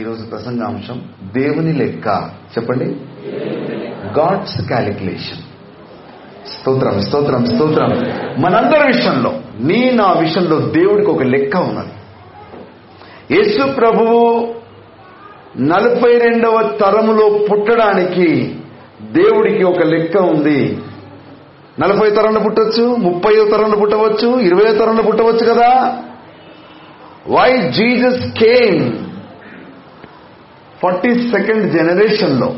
ఈరోజు ప్రసంగాంశం దేవుని లెక్క. చెప్పండి? గాడ్స్ క్యాలిక్యులేషన్ స్తోత్రం స్తోత్రం స్తోత్రం. మనందరి విషయంలో నీ నా విషయంలో దేవుడికి ఒక లెక్క ఉన్నది. యేసు ప్రభువు నలభై రెండవ తరములో పుట్టడానికి దేవుడికి ఒక లెక్క ఉంది. నలభై తరంలో పుట్టవచ్చు ముప్పై తరంలో పుట్టవచ్చు ఇరవై తరంలో పుట్టవచ్చు కదా? Why Jesus came forty second జనరేషన్లో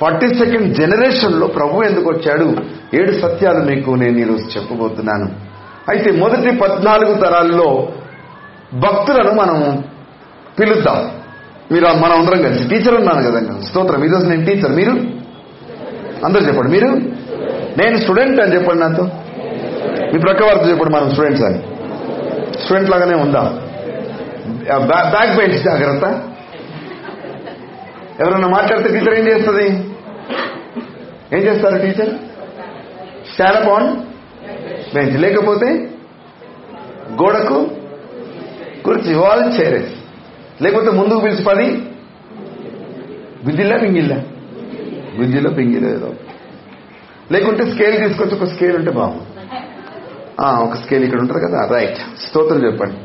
ఫార్టీ సెకండ్ జనరేషన్లో ప్రభు ఎందుకు వచ్చాడు? ఏడు సత్యాలు మీకు నేను ఈరోజు చెప్పబోతున్నాను. అయితే మొదటి పద్నాలుగు తరాల్లో భక్తులను మనం పిలుద్దాం. మీరు మనం అందరం కలిసి. టీచర్ ఉన్నాను కదా స్తోత్రం. ఈరోజు నేను టీచర్. మీరు? అందరూ చెప్పండి. మీరు? నేను స్టూడెంట్ అని చెప్పండి నాతో. మీ ప్రక్క వారితో చెప్పండి. మనం స్టూడెంట్స్ అని. స్టూడెంట్ లాగానే ఉందా? బ్యాక్ బెంచ్ జాగ్రత్త. ఎవరన్నా మాట్లాడితే టీచర్ ఏం చేస్తుంది? ఏం చేస్తారు టీచర్ స్టాండ్ ఆన్ బెంచ్ లేకపోతే గోడకు కుర్చీ వాల్ చేరేసి లేకపోతే ముందుకు పిలిచి పది. గుజ్జిల్లా పింగిల్లా? గుజ్జిలో పింగిలో ఏదో. లేకుంటే స్కేల్ తీసుకొచ్చి ఒక స్కేల్ ఉంటే బాగుంది. ఒక స్కేల్ ఇక్కడ ఉంటుంది కదా? రైట్ స్తోత్రం చెప్పండి.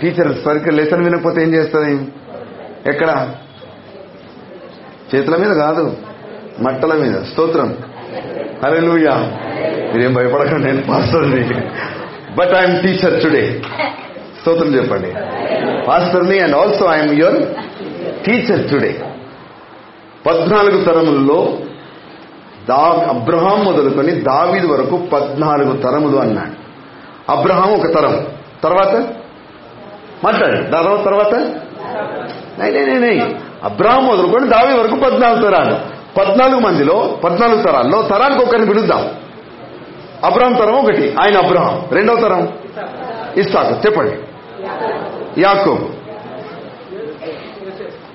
టీచర్ సరిగ్గా లెసన్ వినకపోతే ఏం చేస్తుంది? ఎక్కడ? చేతుల మీద కాదు మట్టల మీద. స్తోత్రం. అరే లూయా మీరేం భయపడకండి నేను పాస్టర్ని బట్ ఐఎమ్ టీచర్ టుడే స్తోత్రం చెప్పండి. పాస్టర్ని and also I'm your teacher today పద్నాలుగు తరముల్లో దా అబ్రహాం మొదలుకొని దావీదు వరకు పద్నాలుగు తరములు అన్నాడు. అబ్రహాం ఒక తరం. తర్వాత? మాట్లాడు. తర్వాత? తర్వాత అబ్రాహం మొదలుకొని దావి వరకు పద్నాలుగు తరాలు. పద్నాలుగు మందిలో పద్నాలుగు తరాల్లో తరానికి ఒకరిని పిలుద్దాం. అబ్రాహం తరం ఒకటి ఆయన అబ్రాహం. రెండవ తరం? ఇస్తాకు చెప్పండి. యాకోబు.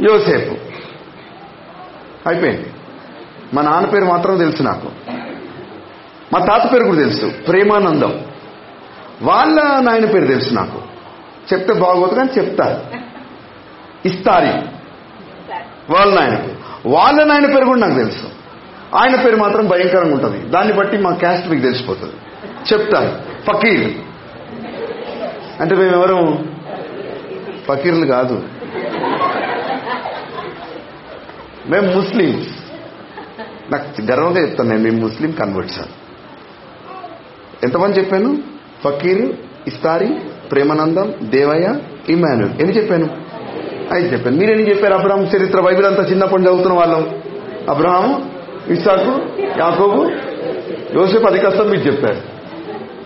యోసేపు. అయిపోయింది. మా నాన్న పేరు మాత్రం తెలుసు నాకు. మా తాత పేరు కూడా తెలుసు. ప్రేమానందం. వాళ్ళ నాయన పేరు తెలుసు నాకు. చెప్తే బాగోదు కానీ చెప్తా ఇస్తారి. వాళ్ళ నాయన వాళ్ళని వాళ్ళ నాయన పేరు కూడా నాకు తెలుసు. ఆయన పేరు మాత్రం భయంకరంగా ఉంటుంది. దాన్ని బట్టి మా క్యాస్ట్ మీకు తెలిసిపోతుంది. చెప్తాను ఫకీర్. అంటే మేమెవరు? ఫకీర్లు కాదు. మేము ముస్లిమ్స్. నాకు గర్వంగా చెప్తాను నేను మేము ముస్లిం కన్వర్ట్స్ ఎంతమంది చెప్పాను? ఫకీర్ ఇస్తారి ప్రేమానందం దేవయ్య ఇమానుల్ ఎన్ని చెప్పాను? అని చెప్పాను. మీరేం చెప్పారు? అబ్రహాం చరిత్ర బైబిల్ అంతా చిన్నప్పటి చదువుతున్న వాళ్ళం. అబ్రహాము ఇస్సాకు యాకోబు యోసేపు అది కష్టం మీకు చెప్పారు.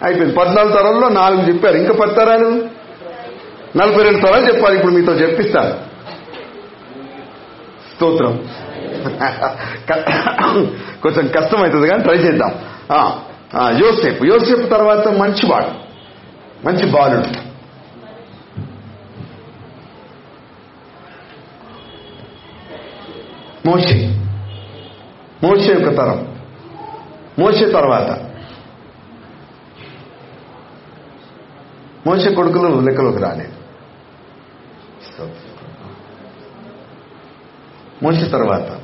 అయిపోయింది. పద్నాలుగు తరాల్లో నాలుగు చెప్పారు. ఇంకా పది తరాలు? నలభై రెండు తరాలు చెప్పాలి. ఇప్పుడు మీతో చెప్పిస్తాను. స్తోత్రం. కొంచెం కష్టం అవుతుంది కానీ ట్రై చేద్దాం. యోసేపు. యోసేపు తర్వాత మంచివాడు. మంచి బాలుడు. మోషే. మోషే యొక్క తరం. మోషే తర్వాత. మోషే కొడుకులు లెక్కలోకి రాలేదు. మోషే తర్వాత.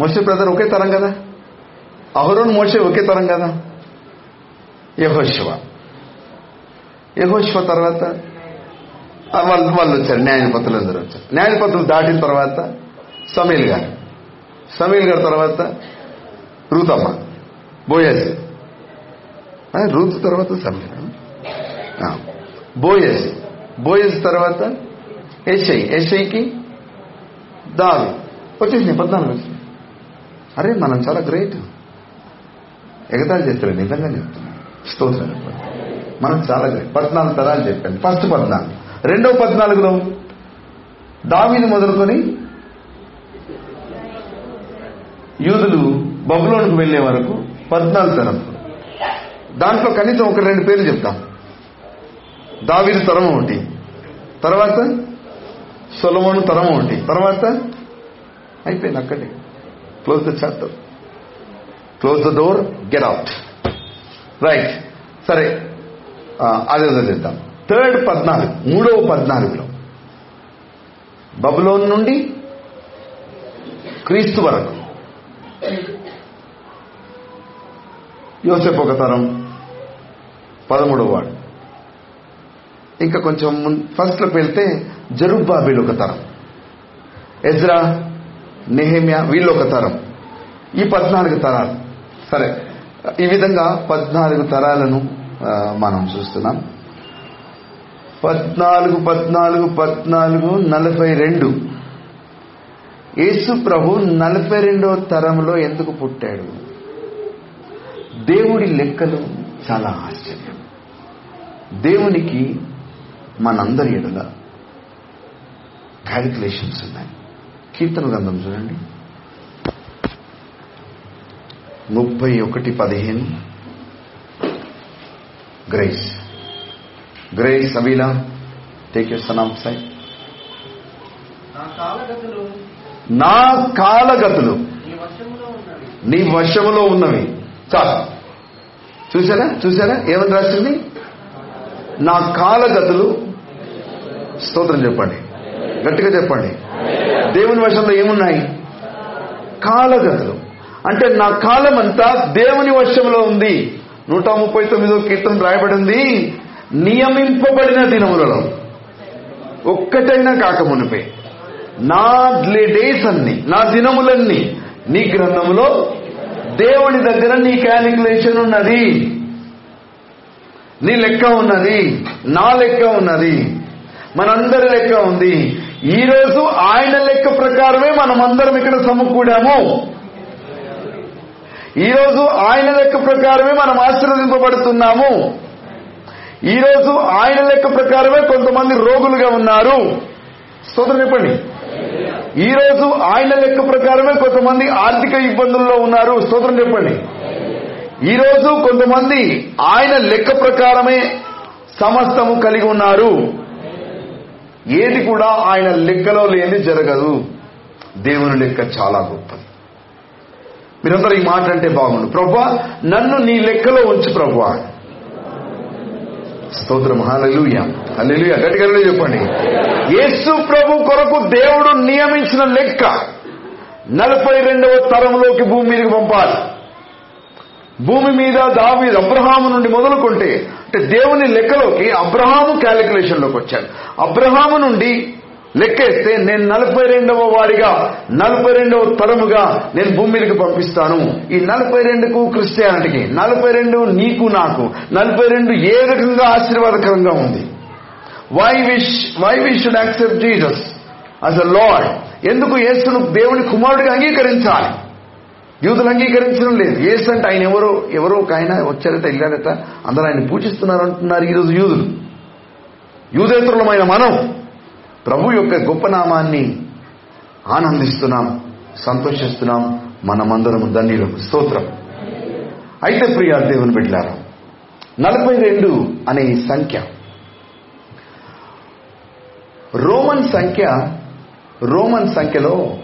మోషే బ్రదర్ ఒకే తరం కదా? అహరోన్ మోషే ఒకే తరం కదా? యహోశివ యహోశివ తర్వాత. వాళ్ళు వాళ్ళు వచ్చారు. న్యాయపతులు అందరూ వచ్చారు. న్యాయపతులు దాటిన తర్వాత సమీల్ గారు. సమీల్ గారి తర్వాత రూతమ్మ బోయస్. రూత్ తర్వాత సమీల్. బోయస్. బోయస్ తర్వాత ఎస్ఐ ఎస్ఐకి దావి. వచ్చేసింది పద్నాలుగు వచ్చింది అరే మనం చాలా గ్రేట్. ఎగతాళి చేస్తారు నిజంగా చెప్తున్నాను స్తోత్రం. మనం చాలా గ్రేట్. పద్నాలుగు తరాలు చెప్పాను. ఫస్ట్ పద్నాలుగు. రెండవ పద్నాలుగులో దావిని మొదలుకొని యూదులు బబులోనికి వెళ్ళే వరకు పద్నాలుగు తరం. దాంట్లో కనీసం ఒక రెండు పేర్లు చెప్తాం. దావిరి తరం ఒకటి. తర్వాత సొలమోను తరం ఒకటి. తర్వాత అయిపోయింది అక్కడే. Close the chapter close the door get out right సరే. అదే వదిలేద్దాం థర్డ్ పద్నాలుగు. మూడవ పద్నాలుగులో బబులోన్ నుండి క్రీస్తు వరకు. యోసేపు ఒక తరం పదమూడవ వాడు. ఇంకా కొంచెం ఫస్ట్లోకి వెళ్తే జరుబ్బాబీలు ఒక తరం ఎజ్రా నెహేమియా వీళ్ళు ఒక తరం. ఈ పద్నాలుగు తరాలు సరే ఈ విధంగా పద్నాలుగు తరాలను మనం చూస్తున్నాం. పద్నాలుగు పద్నాలుగు పద్నాలుగు నలభై రెండు. యేసు ప్రభు నలభై రెండో తరంలో ఎందుకు పుట్టాడు? దేవుడి లెక్కలు చాలా ఆశ్చర్యం. దేవునికి మనందరి ఎడల క్యాలిక్యులేషన్స్ ఉన్నాయి. కీర్తన గ్రంథం చూడండి. ముప్పై ఒకటి పదిహేను. Grace grace అవీలా take you son of side నా కాలగతులు. నా వశములో ఉన్నవి. చాలు. చూసారా చూసారా ఏమని రాసింది? నా కాలగతులు. స్తోత్రం చెప్పండి. గట్టిగా చెప్పండి. దేవుని వశంలో ఏమున్నాయి? కాలగతులు. అంటే నా కాలం అంతా దేవుని వశంలో ఉంది. నూట ముప్పై తొమ్మిదో కీర్తన రాయబడింది. నియమింపబడిన దినములలో. ఒక్కటైనా కాకమునిపే నా డేస్ అన్ని నా దినములన్నీ నీ గ్రంథములో దేవుని దగ్గర నీ క్యాలిక్యులేషన్ ఉన్నది. నీ లెక్క ఉన్నది నా లెక్క ఉన్నది మనందరి లెక్క ఉంది. ఈ రోజు ఆయన లెక్క ప్రకారమే మనమందరం ఇక్కడ సమకూడాము. ఈ రోజు ఆయన లెక్క ప్రకారమే మనం ఆశీర్వదింపబడుతున్నాము. ఈ రోజు ఆయన లెక్క ప్రకారమే కొంతమంది రోగులుగా ఉన్నారు. సోదరు చెప్పండి. ఈ రోజు ఆయన లెక్క ప్రకారమే కొంతమంది ఆర్థిక ఇబ్బందుల్లో ఉన్నారు. స్తోత్రం చెప్పండి. ఈ రోజు కొంతమంది ఆయన లెక్క ప్రకారమే సమస్తము కలిగి ఉన్నారు. ఏది కూడా ఆయన లెక్కలో లేని జరగదు. దేవుని లెక్క చాలా గొప్పది. మీరందరూ ఈ మాట అంటే బాగుండు. ప్రభా నన్ను నీ లెక్కలో ఉంచు ప్రభా. స్తోత్రం. హల్లెలూయా. హల్లెలూయా. గట్టిగా చెప్పండి. యేసు ప్రభు కొరకు దేవుడు నియమించిన లెక్క నలభై రెండవ తరంలోకి భూమి మీదకి పంపాలి. భూమి మీద దావి అబ్రహాము నుండి మొదలుకుంటే అంటే దేవుని లెక్కలోకి అబ్రహాము క్యాలిక్యులేషన్లోకి వచ్చాడు. అబ్రహాము నుండి లెక్కేస్తే నేను నలభై రెండవ వాడిగా నలభై రెండవ తరముగా నేను భూమి మీదకి పంపిస్తాను. ఈ నలభై రెండుకు క్రిస్టియానిటీకి నలభై రెండు నీకు నాకు నలభై రెండు ఏ రకంగా ఆశీర్వాదకరంగా ఉంది? Why wish why we should accept Jesus as a Lord ఎందుకు యేసును దేవుని కుమారుడిగా అంగీకరించాలి? యూదులు అంగీకరించడం లేదు. యేసు అంటే ఆయన ఎవరో ఎవరో ఒక ఆయన వచ్చారట వెళ్ళారట అందరూ ఆయన పూజిస్తున్నారు అంటున్నారు ఈరోజు యూదులు. యూదేతరులమైన మనం ప్రభు యొక్క గొప్ప నామాన్ని ఆనందిస్తున్నాం సంతోషిస్తున్నాం. మనమందరం ధన్యులం స్తోత్రం. అయితే ప్రియ దేవుని బిడ్డారా నలభై రెండు అనే ఈ సంఖ్య రోమన్ సంఖ్య రోమన్ సంఖ్యలో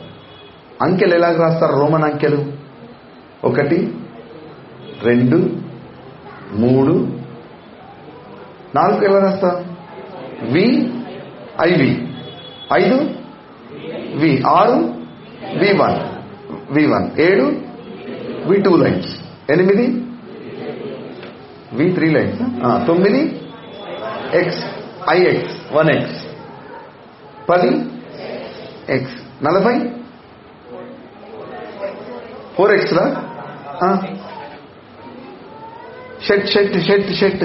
అంకెలు ఎలా రాస్తారు? రోమన్ అంకెలు? ఒకటి రెండు మూడు నాలుగు ఎలా రాస్తారు? వి ఐవి ఐదు? వి ఆరు? V one. V one. ఏడు? V two lines. ఎనిమిది? V three lines. తొమ్మిది? ఎక్స్. IX one X. పది? ఎక్స్. నలభై? ఫోర్ ఎక్స్ రా షెట్ షెట్ షెట్ షెట్.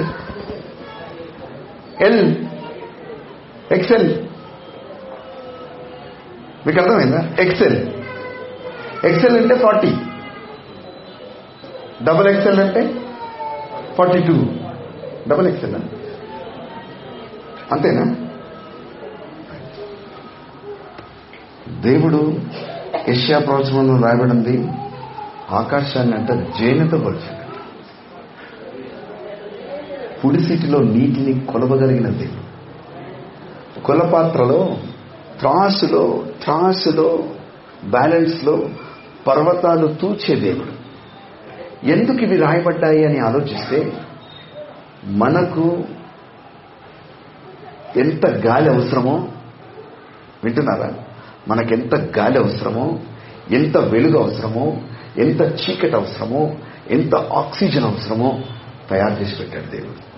ఎల్. ఎక్స్ఎల్ మీకు అర్థమైందా ఎక్సెల్ ఎక్సెల్ అంటే ఫార్టీ డబుల్ ఎక్సెల్ అంటే ఫార్టీ టూ డబుల్ ఎక్సెల్ అంతేనా? దేవుడు ఏషియా ప్రవచనంలో రాయబడింది ఆకాశాన్ని అంటే జైనతో పోల్చాడు. పుడిసిటిలో నీటిని కొలవగలిగిన దేవుడు. కొలపాత్రలో త్రాసులో త్రాసులో బ్యాలెన్స్లో పర్వతాలు తూచే దేవుడు. ఎందుకు ఇవి రాయబడ్డాయి అని ఆలోచిస్తే మనకు ఎంత గాలి అవసరమో వింటున్నారా? మనకెంత గాలి అవసరమో ఎంత వెలుగు అవసరమో ఎంత చీకటి అవసరమో ఎంత ఆక్సిజన్ అవసరమో తయారు చేసి పెట్టాడు దేవుడు.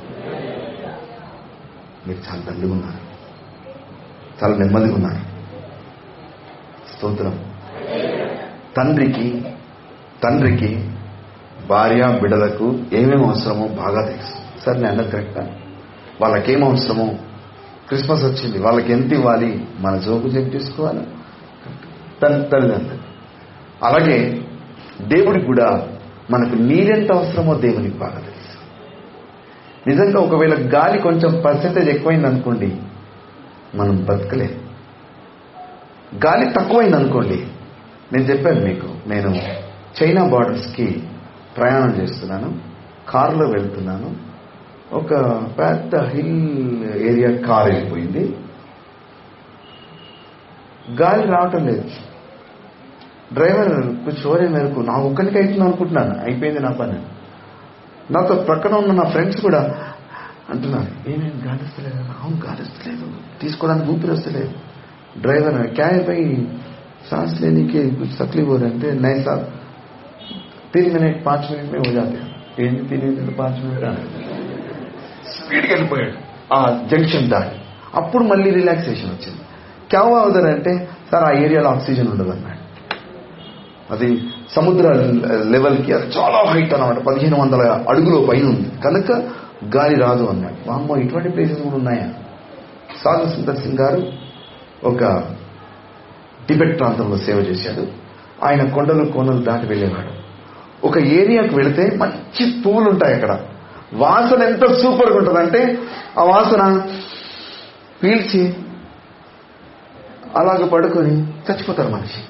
మీరు చాలా దండిగా ఉన్నారు. చాలా నెమ్మదిగా ఉన్నారు. స్తోత్రం. తండ్రికి తండ్రికి భార్య బిడలకు ఏమేమి అవసరమో బాగా తెలుసు. సార్ నేను అన్నది కరెక్టా వాళ్ళకేం అవసరమో? క్రిస్మస్ వచ్చింది. వాళ్ళకి ఎంత ఇవ్వాలి? మన జోబు చెక్ చేసుకోవాలి. తల్లి తల్లిదండ్రులు. అలాగే దేవుడికి కూడా మనకు నీరెంత అవసరమో దేవునికి బాగా తెలుసు. నిజంగా ఒకవేళ గాలి కొంచెం పర్సెంటేజ్ ఎక్కువైంది అనుకోండి మనం బతకలేం గాలి తక్కువైంది అనుకోండి నేను చెప్పాను మీకు నేను చైనా బార్డర్స్కి ప్రయాణం చేస్తున్నాను కారులో వెళ్తున్నాను ఒక పెద్ద హిల్ ఏరియా కార్ వెళ్ళిపోయింది. గాలి రావటం లేదు. డ్రైవర్ కూర్చోరే మేరకు నా ఒక్కరికి అవుతుంది అనుకుంటున్నాను అయిపోయింది నా పని. నాతో ప్రక్కన ఉన్న నా ఫ్రెండ్స్ కూడా అంటున్నారు ఏమేమి గాలి వస్తలేదు అవును గాలి వస్తలేదు తీసుకోవడానికి ఊపిరి వస్తలేదు డ్రైవర్ क्या है भाई सांस लेने के कुछ तकलीफ हो रहा है नहीं साहब तीन मिनट पांच मिनट में हो जाते हैं ఏంటి तीन मिनट पांच मिनट స్పీడ్కి వెళ్ళిపోయాడు ఆ జంక్షన్ దాటి అప్పుడు మళ్ళీ రిలాక్సేషన్ వచ్చింది క్యావ్ అవుతారు అంటే సార్ ఆ ఏరియాలో ఆక్సిజన్ ఉండదు అన్నాడు అది సముద్ర లెవెల్కి అది చాలా హైట్ అన్నమాట పదిహేను వందల అడుగులో పైన ఉంది కనుక గాలి రాదు అన్నాడు. వామ్మో ఇటువంటి ప్లేసెస్ కూడా ఉన్నాయా? సాధు సుందర్ సింగ్ గారు ఒక టిబెట్ ప్రాంతంలో సేవ చేశాడు. ఆయన కొండలు కోనలు దాటి వెళ్ళేవాడు. ఒక ఏరియాకు వెళితే మంచి పువ్వులు ఉంటాయి అక్కడ. వాసన ఎంత సూపర్గా ఉంటుందంటే ఆ వాసన పీల్చి అలాగ పడుకొని చచ్చిపోతారు మనిషి.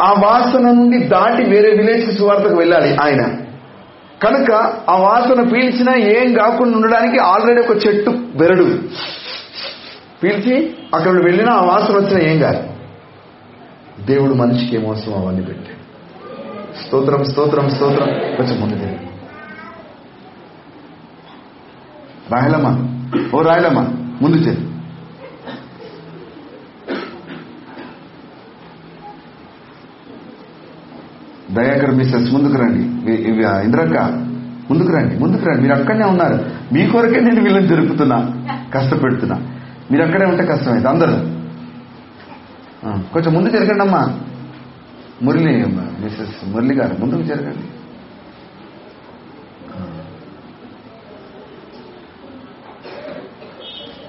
ఆ వాసన నుండి దాటి వేరే విలేజ్ సువార్తకు వెళ్ళాలి ఆయన. కనుక ఆ వాసన పీల్చినా ఏం కాకుండా ఉండడానికి ఆల్రెడీ ఒక చెట్టు బెరడు పీల్చి అక్కడ వెళ్ళినా ఆ వాసన వచ్చినా ఏం కాదు. దేవుడు మనిషికి ఏం అవసరం? అవన్నీ పెట్టాడు స్తోత్రం స్తోత్రం స్తోత్రం. కొంచెం ముందు రాయలమ్మ. ఓ రాయలమ్మ ముందు చెల్లి దయాకర్ మిస్సెస్ ముందుకు రండి. ఇంద్రక్క ముందుకు రండి ముందుకు రండి. మీరు అక్కడనే ఉన్నారు. మీ కొరకే నేను వీళ్ళని జరుపుతున్నా కష్టపెడుతున్నా. మీరు అక్కడే ఉంటే కష్టమైంది. అందరూ. కొంచెం ముందు జరగండి అమ్మా. మురళి మిస్సెస్ మురళి గారు ముందుకు జరగండి.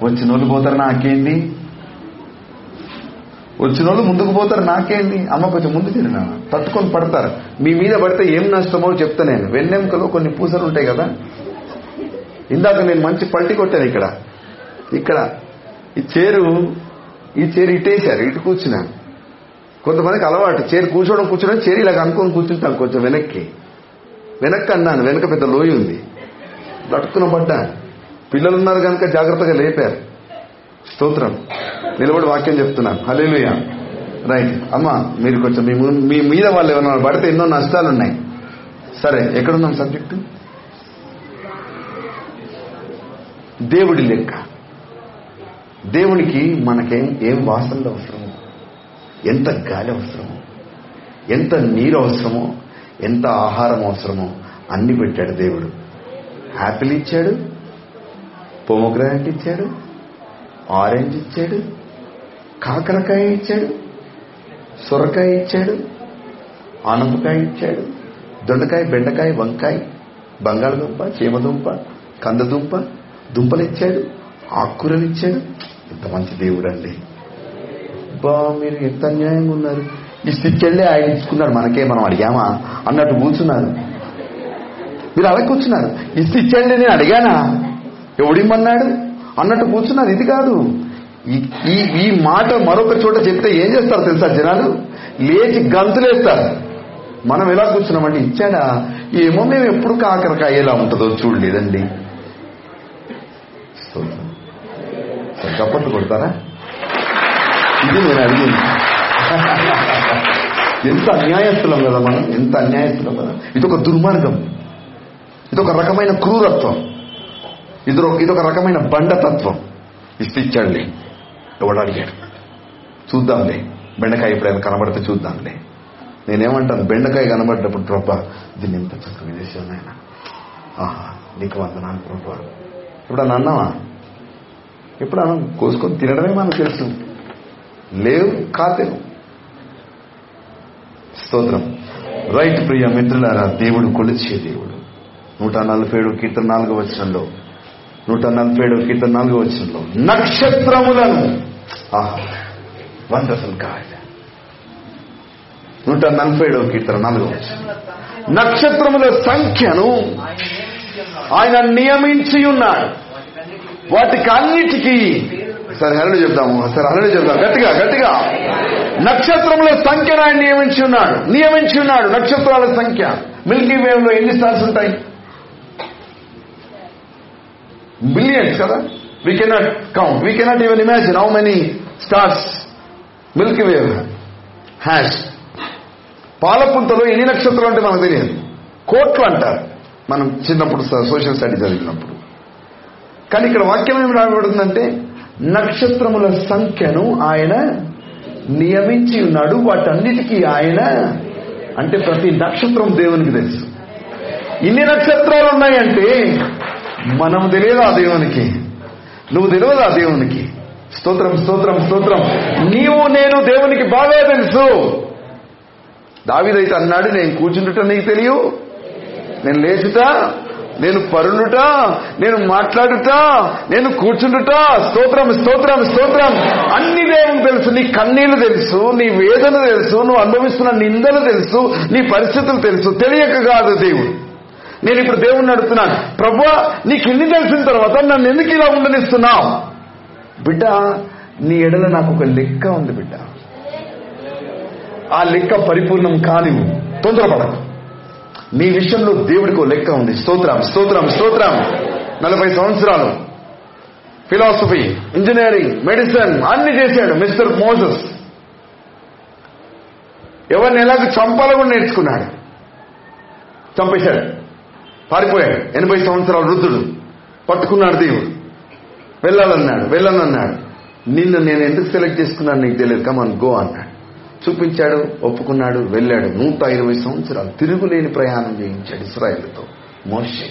వచ్చి వచ్చిన వాళ్ళు పోతారు నాకేంటి? వచ్చిన వాళ్ళు ముందుకు పోతారు నాకేంది? అమ్మ కొంచెం ముందు తిరిగిన తట్టుకొని పడతారు. మీ మీద పడితే ఏం నష్టమో చెప్తా నేను. వెన్నెంకలో కొన్ని పూసలు ఉంటాయి కదా? ఇందాక నేను మంచి పల్టీ కొట్టాను ఇక్కడ. ఇక్కడ ఈ చేరు ఈ చేరు ఇటేశారు ఇటు కూర్చున్నాను కొంతమందికి అలవాటు. చేరు కూర్చోవడం కూర్చోడం చేరు ఇలాగ అనుకొని కూర్చుంటాను కొంచెం వెనక్కి. వెనక్కి అన్నాను వెనక పెద్ద లోయ ఉంది. తట్టుకున్న పడ్డాను పిల్లలున్నారు కనుక జాగ్రత్తగా లేపారు. స్తోత్రం. నిలబడి వాక్యం చెప్తున్నాను. Hallelujah right. అమ్మా మీరు కొంచెం మీ మీ మీద వాళ్ళు ఏమన్నా పడితే ఎన్నో నష్టాలు ఉన్నాయి సరే ఎక్కడున్నాం సబ్జెక్టు దేవుడి లెక్క. దేవునికి మనకేం ఏం వాసనలు అవసరమో ఎంత గాలి అవసరమో ఎంత నీరు అవసరమో ఎంత ఆహారం అవసరమో అన్ని పెట్టాడు దేవుడు. యాపిల్ ఇచ్చాడు పొమోగ్రానైట్ ఇచ్చాడు ఆరెంజ్ ఇచ్చాడు కాకరకాయ ఇచ్చాడు సొరకాయ ఇచ్చాడు ఆనందకాయ ఇచ్చాడు దొండకాయ బెండకాయ వంకాయ బంగాళదుంప చీమదుంప కందదుంప దుంపలు ఇచ్చాడు ఆకుకూరలు ఇచ్చాడు ఎంత మంచి దేవుడు అండి బా మీరు ఎంత అన్యాయంగా ఉన్నారు. ఈ స్టిచ్చెళ్ళే ఆయన ఇచ్చుకున్నాడు మనకే మనం అడిగామా? అన్నట్టు కూర్చున్నారు. మీరు అలా కూర్చున్నారు. ఈ స్టిచ్చెళ్ళి నేను అడిగానా? ఎవడిమ్మన్నాడు? అన్నట్టు కూర్చున్నారు. ఇది కాదు. ఈ- ఈ ఈ మాట మరొక చోట చెప్తే ఏం చేస్తారు తెలుసా జనాలు? లేచి గంతులేస్తారు. మనం ఎలా కూర్చున్నామండి? ఇచ్చాడా? ఏమో మేము ఎప్పుడు కాకరకాయ ఎలా ఉంటుందో చూడలేదండి. చప్పట్లు కొడతారా? ఇది నేను అడిగింది. ఎంత అన్యాయస్తులం కదా మనం. ఎంత అన్యాయస్తులం కదా. ఇదొక దుర్మార్గం. ఇదొక రకమైన క్రూరత్వం. ఇది ఇదొక రకమైన బండతత్వం. ఇస్తే ఇచ్చాడులే ఎవడు అడిగాడు. చూద్దాంలే. బెండకాయ ఎప్పుడైనా కనబడితే చూద్దాంలే. నేనేమంటాను? బెండకాయ కనబడ్డప్పుడు ప్రభా దీన్ని ఎంత చక్కగా చేశాను ఆయన ఆహా నీకు వందనాలు ప్రభా ఎప్పుడన్నా అన్నావా? ఇప్పుడు అన్నం కోసుకొని తినడమే మనకు తెలుసు. లేవు కాతేవు. స్తోత్రం. రైట్ ప్రియ మిత్రులారా దేవుడు కొలిచే దేవుడు. నూట నలభై ఏడు కీర్తన నాలుగో వచనంలో నూట నలభై ఏడు కీర్తన నాలుగో వచనంలో నక్షత్రములను. Wonderful God. నూట నలభై ఏడవ కీర్తన నాలుగో నక్షత్రముల సంఖ్యను ఆయన నియమించి ఉన్నాడు వాటికి అన్నిటికీ సరే హరడు చెప్దాము. సరే హరడు చెప్దాం గట్టిగా గట్టిగా. నక్షత్రముల సంఖ్యను ఆయన నియమించి ఉన్నాడు నియమించి ఉన్నాడు నక్షత్రాల సంఖ్య. మిల్కీ వేవ్లో ఎన్ని స్టార్స్ ఉంటాయి? బిలియన్స్ కదా? We cannot count we cannot even imagine how many stars Milky Way has పాలపుంతలో ఎన్ని నక్షత్రాలు అంటే మనకు తెలియదు. కోట్లు అంటారు. మనం చిన్నప్పుడు సోషల్ స్టడీ చదివినప్పుడు. కానీ ఇక్కడ వాక్యం ఏమి రాబడుతుందంటే నక్షత్రముల సంఖ్యను ఆయన నియమించి ఉన్నాడు. వాటన్నిటికీ ఆయన అంటే ప్రతి నక్షత్రం దేవునికి తెలుసు. ఇన్ని నక్షత్రాలు ఉన్నాయంటే మనం తెలియదు ఆ దేవునికి? నువ్వు తెలియదు ఆ దేవునికి? స్తోత్రం స్తోత్రం స్తోత్రం. నీవు నేను దేవునికి బాగా తెలుసు. దావిదైతే అన్నాడు నేను కూర్చుంటుట నీకు తెలియవు నేను లేచుట? నేను పరులుట నేను మాట్లాడుట? నేను కూర్చుండుట? స్తోత్రం స్తోత్రం స్తోత్రం. అన్ని దేవుని తెలుసు. నీ కన్నీళ్ళు తెలుసు. నీ వేదన తెలుసు. నువ్వు అనుభవిస్తున్న నిందలు తెలుసు. నీ పరిస్థితులు తెలుసు. తెలియక కాదు దేవుడు. నేను ఇప్పుడు దేవుణ్ణి అడుగుతున్నాను. ప్రభు నీకు ఇన్ని తెలిసిన తర్వాత నన్ను ఎందుకు ఇలా ఉండనిస్తున్నావు? బిడ్డ నీ ఎడల నాకు ఒక లెక్క ఉంది బిడ్డ. ఆ లెక్క పరిపూర్ణం కానివు తొందరపడకు. నీ విషయంలో దేవుడికి ఒక లెక్క ఉంది. స్తోత్రం స్తోత్రం స్తోత్రం. నలభై సంవత్సరాలు. ఫిలాసఫీ ఇంజనీరింగ్ మెడిసిన్ అన్ని చేశాడు మిస్టర్ మోసస్ ఎవరిని ఎలాగ చంపాలో కూడా నేర్చుకున్నాడు. చంపేశాడు. పారిపోయాడు. ఎనభై సంవత్సరాల వృద్ధుడు. పట్టుకున్నాడు దేవుడు. వెళ్ళాలన్నాడు వెళ్ళనన్నాడు. నిన్ను నేను ఎందుకు సెలెక్ట్ చేసుకున్నాను నీకు తెలియదు. కమాన్ గో అన్నాడు. చూపించాడు ఒప్పుకున్నాడు వెళ్ళాడు. నూట ఇరవై సంవత్సరాలు తిరుగులేని ప్రయాణం చేయించాడు ఇస్రాయేల్తో మోషే.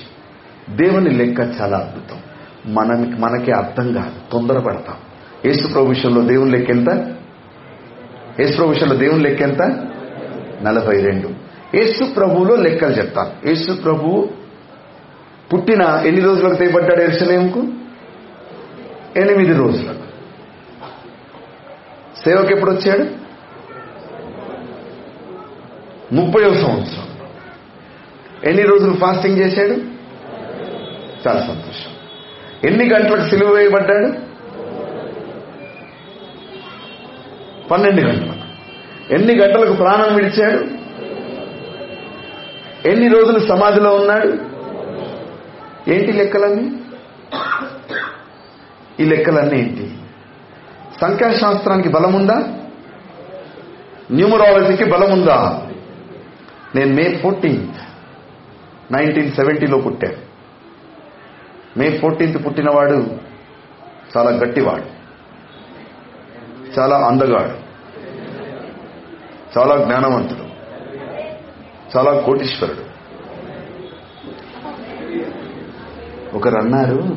దేవుని లెక్క చాలా అద్భుతం. మనకి మనకి అర్థం కాదు. తొందరపడతాం. ఏసుప్రభు విషయంలో దేవుని లెక్క ఎంత? ఏసుప్రభు విషయంలో దేవుని లెక్క ఎంత? నలభై రెండు. ఏసు ప్రభువులో లెక్కలు చెప్తాను. ఏసు ప్రభువు పుట్టిన ఎన్ని రోజులకు తెయబడ్డాడు ఎరుసలేంకు ఎనిమిది రోజులకు. సేవకు ఎప్పుడు వచ్చాడు? ముప్పై సంవత్సరం. ఎన్ని రోజులు ఫాస్టింగ్ చేశాడు? చాలా సంతోషం. ఎన్ని గంటలకు సిలువ వేయబడ్డాడు? పన్నెండు గంటలకు. ఎన్ని గంటలకు ప్రాణం విడిచాడు? ఎన్ని రోజులు సమాధిలో ఉన్నాడు? ఏంటి లెక్కలన్నీ? ఈ లెక్కలన్నీ ఏంటి? సంఖ్యాశాస్త్రానికి బలముందా? న్యూమరాలజీకి బలముందా? నేను మే ఫోర్టీన్త్ నైన్టీన్ సెవెంటీలో పుట్టాను మే ఫోర్టీన్త్ పుట్టినవాడు చాలా గట్టివాడు. చాలా అందగాడు. చాలా జ్ఞానవంతుడు. చాలా కోటీశ్వరుడు. ఒకరు అన్నారు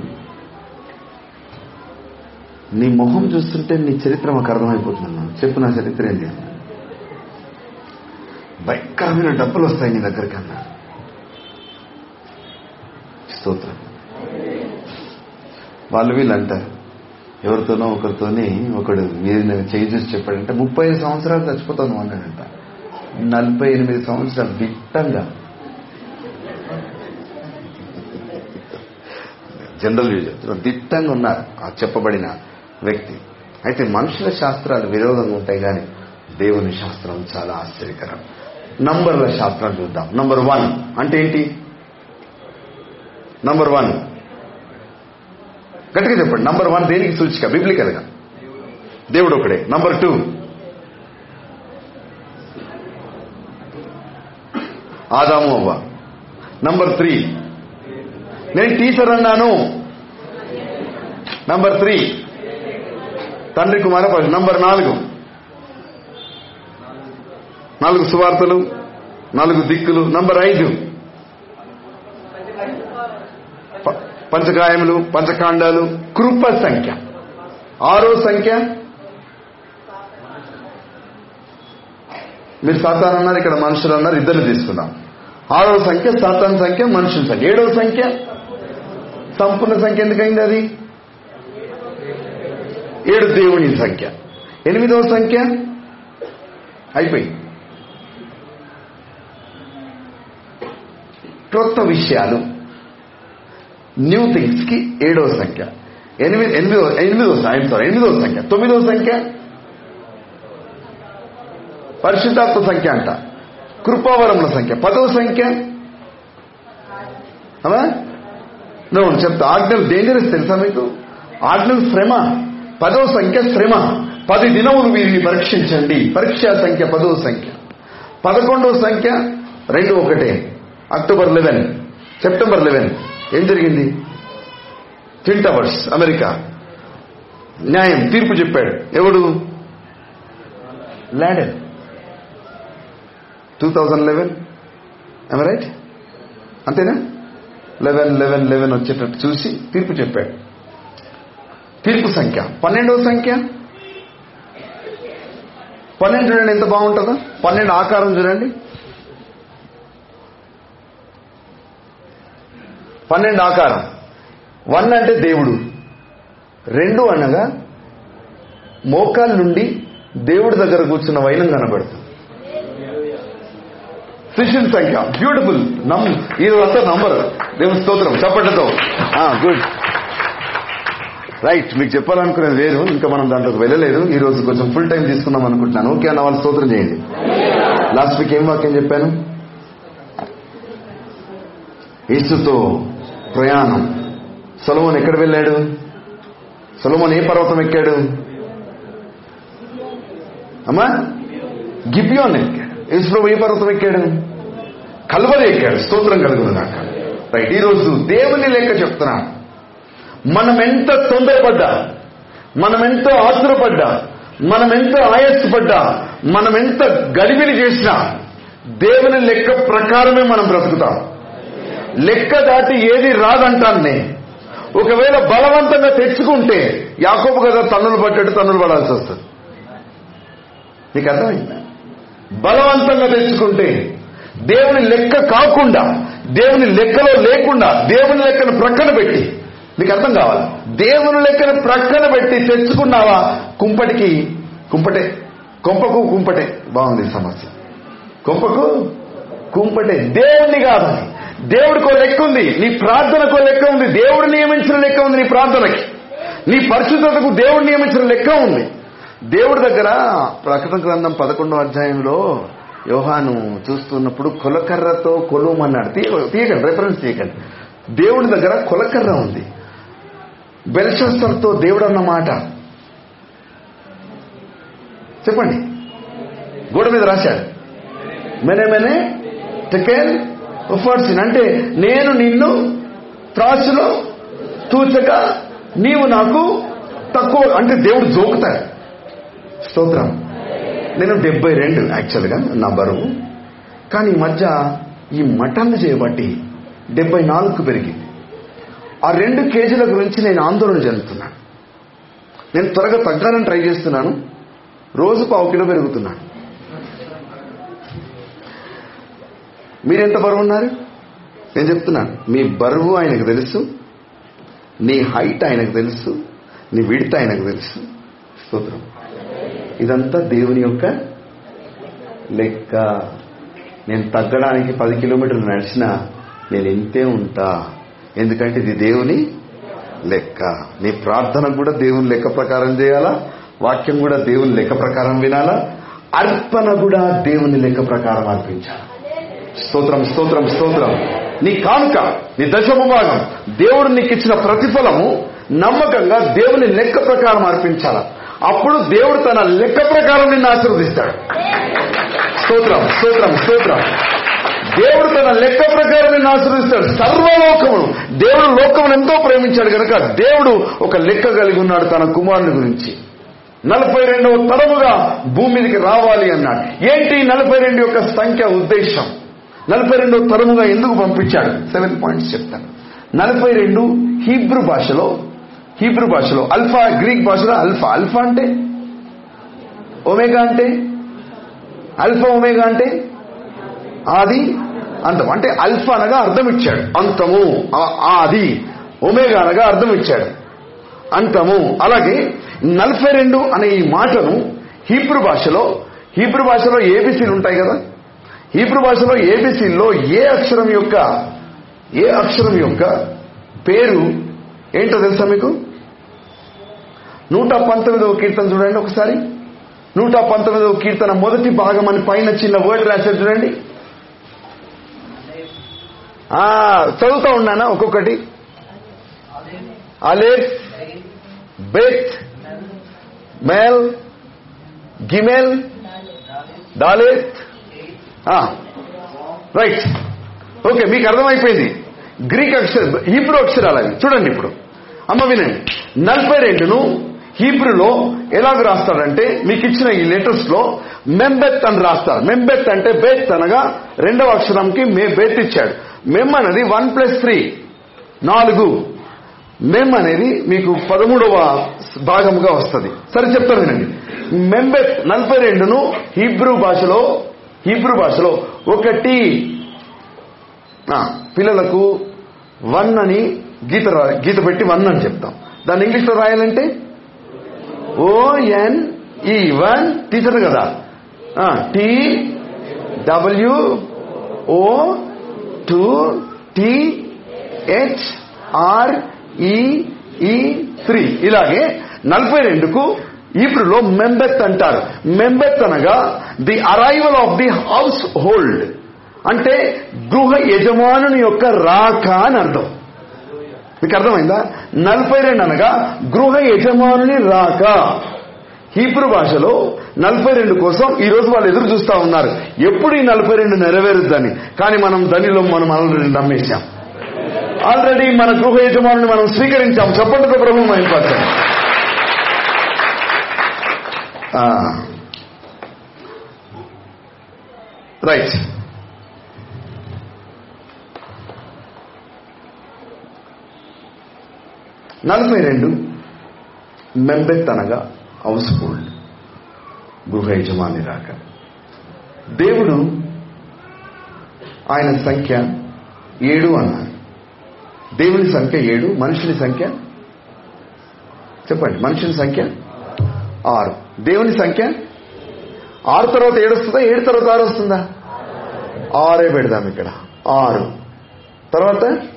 నీ మొహం చూస్తుంటే నీ చరిత్ర మాకు అర్థమైపోతున్నాను చెప్పు నా చరిత్ర ఏంటి? అన్నా భయంకరమైన డబ్బులు వస్తాయి నీ దగ్గరికి అన్నా స్తోత్రం. వాళ్ళు వీళ్ళు అంటారు ఎవరితోనో ఒకరితోని ఒకడు మీరు చేయి చూసి చెప్పాడంటే ముప్పై ఐదు సంవత్సరాలు చచ్చిపోతాను అన్నాడంట. నలభై ఎనిమిది సంవత్సరాలు దిట్టంగా జనరల్ వ్యూ దిట్టంగా ఉన్నారు ఆ చెప్పబడిన వ్యక్తి. అయితే మనుషుల శాస్త్రాలు విరోధంగా ఉంటాయి కానీ దేవుని శాస్త్రం చాలా ఆశ్చర్యకరం. నంబర్ల శాస్త్రం చూద్దాం. నంబర్ వన్ అంటే ఏంటి? నంబర్ వన్ గట్టిగా చెప్పండి. నంబర్ వన్ దేనికి సూచిక? బిబ్లికల్గా దేవుడు ఒకడే. నంబర్ టూ ఆదాము అవ్వ. నంబర్ త్రీ నేను టీచర్ అన్నాను. నంబర్ త్రీ తండ్రి కుమార పరిశుద్ధ నంబర్ నాలుగు. నాలుగు సువార్తలు నాలుగు దిక్కులు. నంబర్ ఐదు. ప- పంచకాయములు పంచకాండాలు కృప సంఖ్య. ఆరో సంఖ్య. మీరు సాతాన్ అన్నారు ఇక్కడ మనుషులు అన్నారు ఇద్దరు తీసుకున్నాం. ఆరో సంఖ్య సాతాన్ సంఖ్య మనుషుల సంఖ్య. ఏడవ సంఖ్య. సంపూర్ణ సంఖ్య ఎందుకైంది అది? ఏడు దేవుని సంఖ్య. ఎనిమిదవ సంఖ్య? అయిపోయింది. క్రొత్త విషయాలు. న్యూ థింగ్స్కి ఏడవ సంఖ్య. ఎనిమిది ఎనిమిదో ఎనిమిదో ఐఎమ్ సారీ ఎనిమిదో సంఖ్య. తొమ్మిదవ సంఖ్య? పరిశుద్ధాత్మ సంఖ్య అంట. కృపావరముల సంఖ్య. పదవ సంఖ్య? అలా నేను చెప్తా. ఆజ్ఞలు డేంజరస్ తెలుసా మీకు? ఆజ్ఞలు శ్రమ. పదవ సంఖ్య శ్రమ. పది దినములు వీరిని పరీక్షించండి. పరీక్షా సంఖ్య పదవ సంఖ్య. పదకొండవ సంఖ్య రెండు ఒకటే. అక్టోబర్ లెవెన్ సెప్టెంబర్ లెవెన్ ఏం జరిగింది? Twin towers America. న్యాయం తీర్పు చెప్పాడు. ఎవడు? Laden two thousand eleven right అంతేనా? లెవెన్ లెవెన్ లెవెన్ వచ్చేటట్టు చూసి తీర్పు చెప్పాడు. తీర్పు సంఖ్య. పన్నెండవ సంఖ్య? పన్నెండు చూడండి ఎంత బాగుంటుందో. పన్నెండు ఆకారం చూడండి. పన్నెండు ఆకారం. వన్ అంటే దేవుడు. రెండు అనగా మోకాళ్ళ నుండి దేవుడి దగ్గర కూర్చున్న వైనం కనబడుతుంది. శిష్యుల సంఖ్య. బ్యూటిఫుల్ నమ్ ఈ రోజు నంబర్ దేవుని స్తోత్రం. చప్పట్లతో. గుడ్ రైట్ మీకు చెప్పాలనుకునేది వేరు. ఇంకా మనం దాంట్లోకి వెళ్ళలేదు. ఈ రోజు కొంచెం ఫుల్ టైం తీసుకుందాం అనుకుంటున్నాను. ఓకే అన్న వాళ్ళు స్తోత్రం చేయండి. లాస్ట్ వీక్ ఏం వాక్యం చెప్పాను? యేసుతో ప్రయాణం. సొలమోన్ ఎక్కడ వెళ్ళాడు? సొలమోన్ ఏ పర్వతం ఎక్కాడు? అమ్మా? గిబియోన్ ఎక్కాడు. యేసుప్రభు ఏ పర్వతం ఎక్కాడు? కల్వరి ఎక్కాడు. స్తోత్రం కలుగును నాకు రైట్ ఈరోజు దేవుని లెక్క చెప్తున్నా. మనం ఎంత తొందరపడ్డా మనం ఎంతో ఆతురపడ్డా మనం ఎంత ఆయాసపడ్డా మనం ఎంత గడిబిలి చేసినా దేవుని లెక్క ప్రకారమే మనం బ్రతుకుతాం. లెక్క దాటి ఏది రాదంటాను నేను ఒకవేళ బలవంతంగా తెచ్చుకుంటే యాకోబు కదా తన్నులు పడ్డట్టు తన్నులు పడాల్సి వస్తుంది. నీకు అర్థమైందా? బలవంతంగా తెచ్చుకుంటే దేవుని లెక్క కాకుండా దేవుని లెక్కలో లేకుండా దేవుని లెక్కను ప్రక్కన పెట్టి నీకు అర్థం కావాలి. దేవుని లెక్కను ప్రక్కన పెట్టి తెచ్చుకున్నావా? కుంపటికి కుంపటే. కొంపకు కుంపటే. బాగుంది సమస్య. కొంపకు కుంపటే. దేవుణ్ణి కాదు దేవుడికో లెక్క ఉంది. నీ ప్రార్థనకో లెక్క ఉంది. దేవుడు నియమించిన లెక్క ఉంది నీ ప్రార్థనకి. నీ పరిశుద్ధతకు దేవుడు నియమించిన లెక్క ఉంది. దేవుడి దగ్గర ప్రకటన గ్రంథం పదకొండో అధ్యాయంలో యోహాను చూస్తున్నప్పుడు కులకర్రతో కొలుమన్నాడు తీయ- తీయకండి రెఫరెన్స్ తీయకండి. దేవుడి దగ్గర కులకర్ర ఉంది. బెల్షస్తర్తో దేవుడు అన్నమాట చెప్పండి. గోడ మీద రాశాడు. మెనే మెనే టెకెన్ ఉఫర్సిన్ అంటే నేను నిన్ను త్రాసులో తూచక నీవు నాకు తక్కువ అంటే దేవుడు జోకుతాడు. స్తోత్రం. నేను డెబ్బై రెండు యాక్చువల్గా నా బరువు. కానీ ఈ మధ్య ఈ మటన్లు చేయబట్టి డెబ్బై నాలుగుకు పెరిగింది. ఆ రెండు కేజీల గురించి నేను ఆందోళన చెందుతున్నాను. నేను త్వరగా తగ్గాలని ట్రై చేస్తున్నాను. రోజు పావు కిలో పెరుగుతున్నాను. మీరెంత బరువు ఉన్నారు? నేను చెప్తున్నాను. మీ బరువు ఆయనకు తెలుసు. నీ హైట్ ఆయనకు తెలుసు. నీ విడత ఆయనకు తెలుసు. స్తోత్రం. ఇదంతా దేవుని యొక్క లెక్క. నేను తగ్గడానికి పది కిలోమీటర్లు నడిచినా నేను ఇంతే ఉంటా. ఎందుకంటే ఇది దేవుని లెక్క. నీ ప్రార్థన కూడా దేవుని లెక్క ప్రకారం చేయాలా? వాక్యం కూడా దేవుని లెక్క ప్రకారం వినాలా? అర్పణ కూడా దేవుని లెక్క ప్రకారం అర్పించాలి? స్తోత్రం స్తోత్రం స్తోత్రం. నీ కానుక నీ దశమ భాగం దేవుడు నీకు ఇచ్చిన ప్రతిఫలము నమ్మకంగా దేవుని లెక్క ప్రకారం అర్పించాలా? అప్పుడు దేవుడు తన లెక్క ప్రకారం నిన్ను ఆశీర్వదిస్తాడు. స్తోత్రం స్తోత్రం స్తోత్రం. దేవుడు తన లెక్క ప్రకారం నిన్ను ఆశీర్వదిస్తాడు. సర్వలోకమును దేవుడు లోకమును ఎంతో ప్రేమించాడు కనుక దేవుడు ఒక లెక్క కలిగి ఉన్నాడు తన కుమారుని గురించి. నలభై రెండవ తరముగా భూమి మీదకి రావాలి అన్నాడు. ఏంటి నలభై రెండు యొక్క సంఖ్య ఉద్దేశం? నలభై రెండవ తరముగా ఎందుకు పంపించాడు? సెవెన్ పాయింట్స్ చెప్తాను. నలభై రెండు హీబ్రూ భాషలో హీబ్రూ భాషలో. అల్ఫా గ్రీక్ భాషలో అల్ఫా. అల్ఫా అంటే? ఒమేగా అంటే? అల్ఫా ఒమేగా అంటే? ఆది అంతం. అంటే అల్ఫా అనగా అర్థం ఇచ్చాడు. అంతము ఆది. ఒమేగా అనగా అర్థం ఇచ్చాడు. అంతము. అలాగే నలభై రెండు అనే ఈ మాటను హీబ్రూ భాషలో హీబ్రూ భాషలో ఏబిసీలు ఉంటాయి కదా? హీబ్రూ భాషలో ఏబిసీల్లో ఏ అక్షరం యొక్క ఏ అక్షరం యొక్క పేరు ఏంటో తెలుసా మీకు? నూట పంతొమ్మిదవ కీర్తన చూడండి ఒకసారి. నూట పంతొమ్మిదవ కీర్తన మొదటి భాగం అని పైన చిన్న వర్డ్ రాశారు చూడండి. చదువుతా ఉన్నానా ఒక్కొక్కటి. అలేఫ్ బెత్ మేల్ గిమెల్ దాలేత్. రైట్ ఓకే మీకు అర్థమైపోయింది. గ్రీక్ అక్షర హీబ్రూ అక్షరాలు అవి. చూడండి ఇప్పుడు. అమ్మ వినండి నలభై రెండును హీబ్రూలో ఎలాగ రాస్తాడంటే మీకు ఇచ్చిన ఈ లెటర్స్లో మెంబెత్ అని రాస్తారు. మెంబెత్ అంటే బెత్ అనగా రెండవ అక్షరంకి మే బెత్ ఇచ్చాడు. మెమ్ అనేది వన్ ప్లస్ త్రీ నాలుగు. మెమ్ అనేది మీకు పదమూడవ భాగముగా వస్తుంది. సరే చెప్తాను వినండి. మెంబెత్ నలభై రెండును హీబ్రూ భాషలో హీబ్రూ భాషలో ఒకటి పిల్లలకు వన్ అని గీత గీత పెట్టి వన్ అని చెప్తాం. దాన్ని ఇంగ్లీష్లో రాయాలంటే? O N E one teacher కదా. T W O two T H R E three. ఇలాగే నలభై రెండుకు ఇప్పుడులో మెంబెత్ అంటారు. మెంబెత్ అనగా the arrival of the household. అంటే గృహ యజమానుని యొక్క రాక అని అర్థం. మీకు అర్థమైందా నలభై రెండు అనగా గృహ యజమానుని రాక. హీబ్రూ భాషలో నలభై రెండు కోసం ఈ రోజు వాళ్ళు ఎదురు చూస్తా ఉన్నారు. ఎప్పుడు ఈ నలభై రెండు నెరవేరుద్దని? కానీ మనం దానిలో మనం ఆల్రెడీ నమ్మేశాం. ఆల్రెడీ మన గృహ యజమానుని మనం స్వీకరించాం. చెప్పండి ప్రభు మైపడతాం రైట్. నలభై రెండు. మెంబెత్ అనగా హౌస్ హోల్డ్ గృహ యజమాని రాక. దేవుడు ఆయన సంఖ్య ఏడు అన్నారు దేవుని సంఖ్య ఏడు మనుషుని సంఖ్య చెప్పండి మనుషుని సంఖ్య ఆరు. దేవుని సంఖ్య ఆరు తర్వాత ఏడు వస్తుందా ఏడు తర్వాత ఆరు వస్తుందా? ఆరే పెడదాం ఇక్కడ. ఆరు. తర్వాత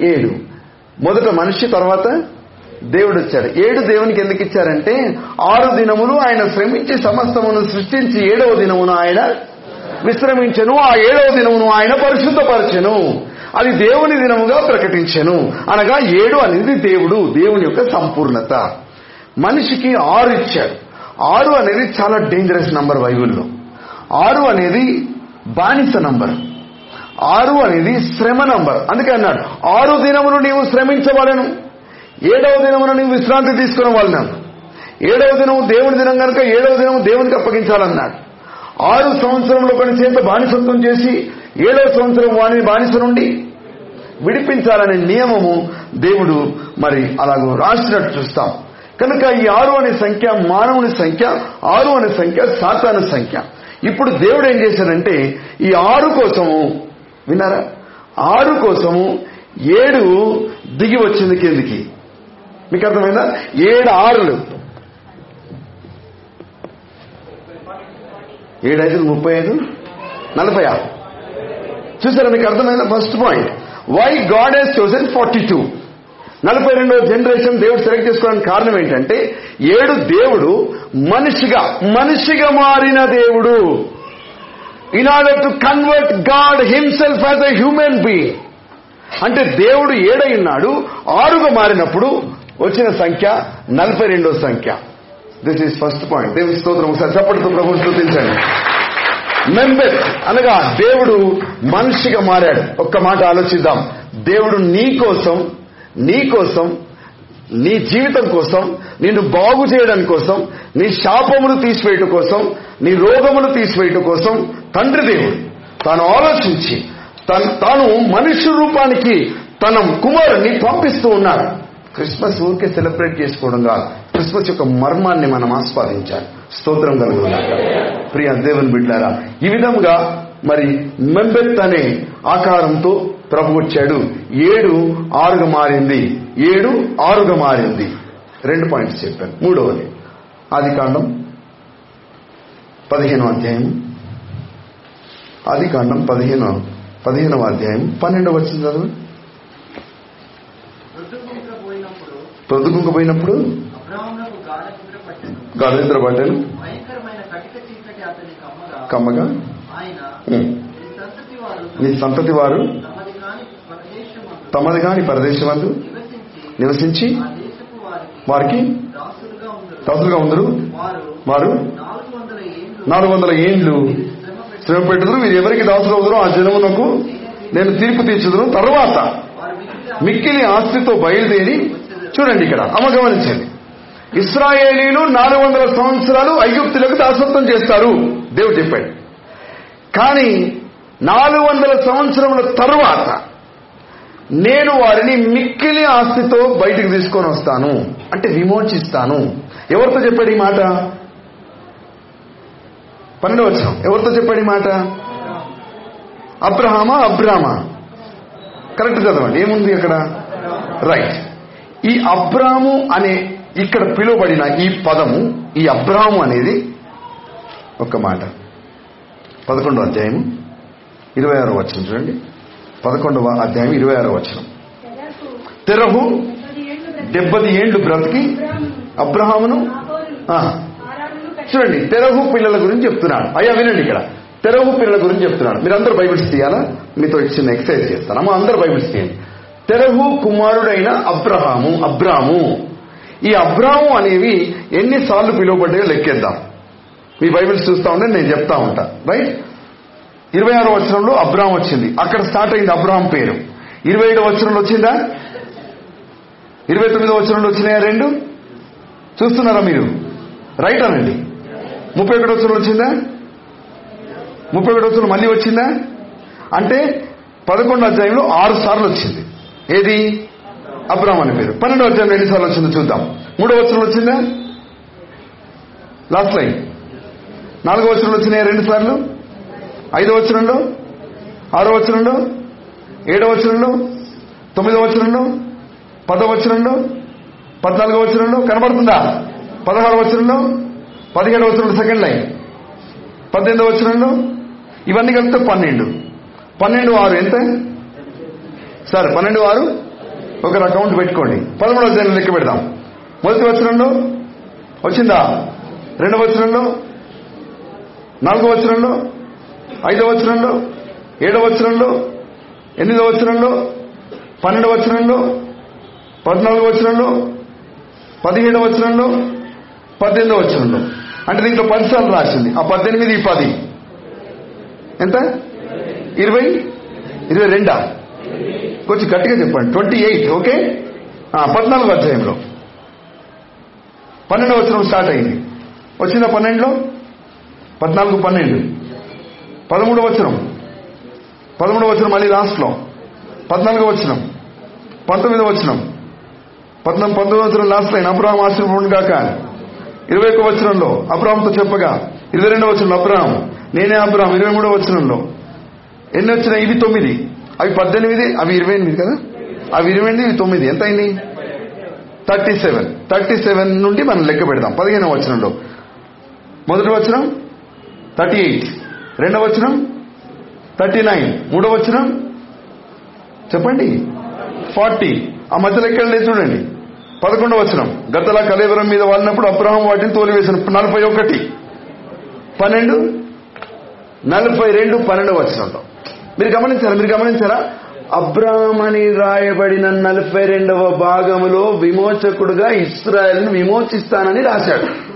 ఏడు. మొదట మనిషి తర్వాత దేవుడు వచ్చాడు ఏడు దేవునికి ఎందుకు ఇచ్చారంటే ఆరు దినములు ఆయన శ్రమించి సమస్తమును సృష్టించి ఏడవ దినమును ఆయన విశ్రమించను. ఆ ఏడవ దినమును ఆయన పరిశుద్ధపరచెను. అది దేవుని దినముగా ప్రకటించెను. అనగా ఏడు అనేది దేవుడు దేవుని యొక్క సంపూర్ణత. మనిషికి ఆరు ఇచ్చాడు. ఆరు అనేది చాలా డేంజరస్ నంబర్ బైబిల్లో. ఆరు అనేది బానిస నంబర్ ఆరు అనేది శ్రమ నంబర్. అందుకే అన్నాడు ఆరు దినమును నీవు శ్రమించవలను. ఏడవ దినమును నీవు విశ్రాంతి తీసుకునే వాళ్ళను ఏడవ దినము దేవుని దినం కనుక ఏడవ దినము దేవునికి అప్పగించాలన్నాడు. ఆరు సంవత్సరంలో కొన్ని చేత బానిసత్వం చేసి ఏడవ సంవత్సరం వాణిని బానిస నుండి విడిపించాలనే నియమము దేవుడు మరి అలాగూ రాసినట్టు చూస్తాం. కనుక ఈ ఆరు అనే సంఖ్య మానవుని సంఖ్య ఆరు అనే సంఖ్య సాతాను సంఖ్య. ఇప్పుడు దేవుడు ఏం చేశాడంటే ఈ ఆరు కోసము విన్నారా? ఆరు కోసము ఏడు దిగి వచ్చింది కిందికి. మీకు అర్థమైందా? ఏడు ఆరులు. ఏడు ఐదు ముప్పై ఐదు నలభై ఆరు. చూసారా మీకు అర్థమైందా? First point. Why God has chosen forty two నలభై రెండవ జనరేషన్ దేవుడు సెలెక్ట్ చేసుకోవడానికి కారణం ఏంటంటే ఏడు దేవుడు మనిషిగా మనిషిగా మారిన దేవుడు. In order to convert God himself as a human being అంటే దేవుడు ఏడై ఉన్నాడు ఆరుగా మారినప్పుడు వచ్చిన సంఖ్య నలభై రెండో సంఖ్య. దిస్ ఈస్ ఫస్ట్ పాయింట్ దేవుని స్తోత్రం ఒకసారి చప్పటితో ప్రభు స్తుతించండి మెంబెత్ అనగా దేవుడు మనిషిగా మారాడు. ఒక్క మాట ఆలోచిద్దాం. దేవుడు నీ కోసం నీ కోసం నీ జీవితం కోసం నిన్ను బాగు చేయడం కోసం నీ శాపమును తీసివేయటం కోసం నీ రోగమును తీసివేయటం కోసం తండ్రి దేవుడు తాను ఆలోచించి తాను మనుష్య రూపానికి తన కుమారుని పంపిస్తూ ఉన్నాడు. క్రిస్మస్ ఊరికే సెలబ్రేట్ చేసుకోవడం కాదు. క్రిస్మస్ యొక్క మర్మాన్ని మనం ఆస్వాదించాలి. స్తోత్రం కలుగుతున్నాం ప్రియ దేవుని బిడ్డారా ఈ విధంగా మరి మెంబెత్ అనే ఆకారంతో ప్రభు వచ్చాడు ఏడు ఆరుగా మారింది. ఏడు ఆరుగా మారింది. రెండు పాయింట్స్ చెప్పాను. మూడవది. ఆది కాండం పదిహేనో అధ్యాయం. ఆది కాండం పదిహేనో పదిహేనవ అధ్యాయం. పన్నెండవ వచ్చింది చదువు రుద్దుకుంట పోయినప్పుడు ప్రొద్దుకుంక పోయినప్పుడు అబ్రాహ్మణకు గాఢ నిద్ర పట్టెను. గాఢనిద్ర పట్టాను భయంకరమైన కటిక చీకటి అతని కమ్మగా నీ సంతతి వారు తమది కాని ప్రదేశమందు నివసించి వారికి దాసులుగా ఉందరు. వారు నాలుగు వందల ఏండ్లు శ్రమ పెట్టి శ్రమ పెట్టుదురు వీరు ఎవరికి దాసులు అవుతారో ఆ జనమునకు నేను తీర్పు తీర్చుదురు. తర్వాత మిక్కిలి ఆస్తితో బయలుదేరి చూడండి ఇక్కడ అమ్మ గమనించండి. ఇస్రాయేలీలు నాలుగు వందల సంవత్సరాలు ఐగుప్తులకు దాసత్వం చేస్తారు. దేవుడు చెప్పాడు. కానీ నాలుగు వందల సంవత్సరముల తరువాత నేను వారిని మిక్కిలి ఆస్తితో బయటికి తీసుకొని వస్తాను అంటే విమోచిస్తాను. ఎవరితో చెప్పాడు ఈ మాట? పన్నెండు వచ్చాం ఎవరితో చెప్పాడు ఈ మాట? అబ్రహామా? అబ్రామా? కరెక్ట్ చదవండి. ఏముంది అక్కడ? రైట్. ఈ అబ్రాము అనే ఇక్కడ పిలువబడిన ఈ పదము ఈ అబ్రాము అనేది ఒక మాట. పదకొండవ అధ్యాయము ఇరవై ఆరో వచనం చూడండి. పదకొండవ అధ్యాయం ఇరవై ఆరో వచనం. తెరహు డెబ్బది ఏండ్లు బ్రతికి అబ్రహామును చూడండి తెరహు పిల్లల గురించి చెప్తున్నాడు. అయ్యా వినండి ఇక్కడ. తెరహు పిల్లల గురించి చెప్తున్నాడు. మీరు అందరూ బైబిల్స్ తీయాలా? మీతో చిన్న ఎక్సర్సైజ్ చేస్తాను. అందరూ బైబిల్స్ తీయండి. తెరహు కుమారుడైన అబ్రహాము అబ్రాము. ఈ అబ్రాము అనేవి ఎన్నిసార్లు పిలువబడ్డాయో లెక్కేద్దాం. మీ బైబిల్స్ చూస్తా ఉంటే నేను చెప్తా ఉంటా. రైట్ ఇరవై ఆరో వచనంలో అబ్రాహం వచ్చింది. అక్కడ స్టార్ట్ అయింది అబ్రాహం పేరు. ఇరవై ఏడో వచనంలో వచ్చిందా? ఇరవై తొమ్మిదో వచనంలో వచ్చినాయా రెండు? చూస్తున్నారా మీరు? రైట్ అనండి. ముప్పై ఒకటి వచనంలో వచ్చిందా? ముప్పై ఒకటి వచనం మళ్ళీ వచ్చిందా? అంటే పదకొండు అధ్యాయంలో ఆరు సార్లు వచ్చింది. ఏది? అబ్రాహం అనే పేరు. పన్నెండో అధ్యాయంలో ఎన్నిసార్లు వచ్చిందో చూద్దాం. మూడో వచ్చరంలో వచ్చిందా? లాస్ట్ లైన్ నాలుగో వచనంలో వచ్చినాయి రెండు సార్లు. ఐదో వచనంలో ఆరో వచనంలో ఏడో వచనంలో తొమ్మిదో వచనంలో పదో వచనంలో పద్నాలుగో వచనంలో కనబడుతుందా? పదహారు వచనంలో పదిహేడు వచనంలో సెకండ్ లైన్ పద్దెనిమిదో వచనంలో ఇవన్నీ కలిపితే పన్నెండు. పన్నెండు ఆరు ఎంత? సరే పన్నెండు ఆరు? ఒక అకౌంట్ పెట్టుకోండి. పదమూడు అధ్యాయులు లెక్క పెడదాం. మొదటి వచనంలో వచ్చిందా? రెండవ వచనంలో నాలుగో వచనంలో ఐదో వచనంలో ఏడో వచనంలో ఎనిమిదో వచనంలో పన్నెండవ వచనంలో పద్నాలుగో వచనంలో పదిహేడవ వచనంలో పద్దెనిమిదో వచనంలో. అంటే దీంట్లో పదిసార్లు రాసింది. ఆ పద్దెనిమిది పది. ఎంత? ఇరవై? ఇరవై రెండా? కొంచెం గట్టిగా చెప్పండి. Twenty eight okay? పద్నాలుగో అధ్యాయంలో. పన్నెండవ వచనం స్టార్ట్ అయింది. వచ్చిందా పన్నెండులో? పద్నాలుగు పన్నెండు. పదమూడవ వచనం. పదమూడవ వచనం మళ్ళీ లాస్ట్లో పద్నాలుగో వచనం. పంతొమ్మిదవ వచనం. పద్నాలుగు పంతొమ్మిది వచనం లాస్ట్ లైన్ అబ్రాహం ఆశ్రమం కాక ఇరవై ఒక వచనంలో అబ్రాహంతో చెప్పగా ఇరవై రెండవ వచనంలో అబ్రాహం నేనే అబ్రాహం. ఇరవై మూడవ వచనంలో ఎన్ని వచ్చినాయి? ఇవి తొమ్మిది. అవి పద్దెనిమిది అవి ఇరవై ఎనిమిది కదా? అవి ఇరవై ఎనిమిది ఇవి తొమ్మిది. ఎంత అయింది? Thirty seven. థర్టీ సెవెన్ నుండి మనం లెక్క పెడదాం. పదిహేనవ వచనంలో. మొదటి వచనం థర్టీ ఎయిట్. రెండవ వచనం? Thirty nine. మూడవ వచనం? చెప్పండి. ఫార్టీ. ఆ మధ్యలో ఎక్కడ లేదు చూడండి. పదకొండవ వచనం. గతలా కలేవరం మీద వాడినప్పుడు అబ్రహం వాటిని తోలివేసిన నలభై ఒకటి. పన్నెండు? నలభై రెండు పన్నెండవ వచనంలో. మీరు గమనించారా? మీరు గమనించారా? అబ్రాహం అని రాయబడిన నలభై రెండవ భాగములో విమోచకుడుగా ఇస్రాయల్ని విమోచిస్తానని రాశాడు.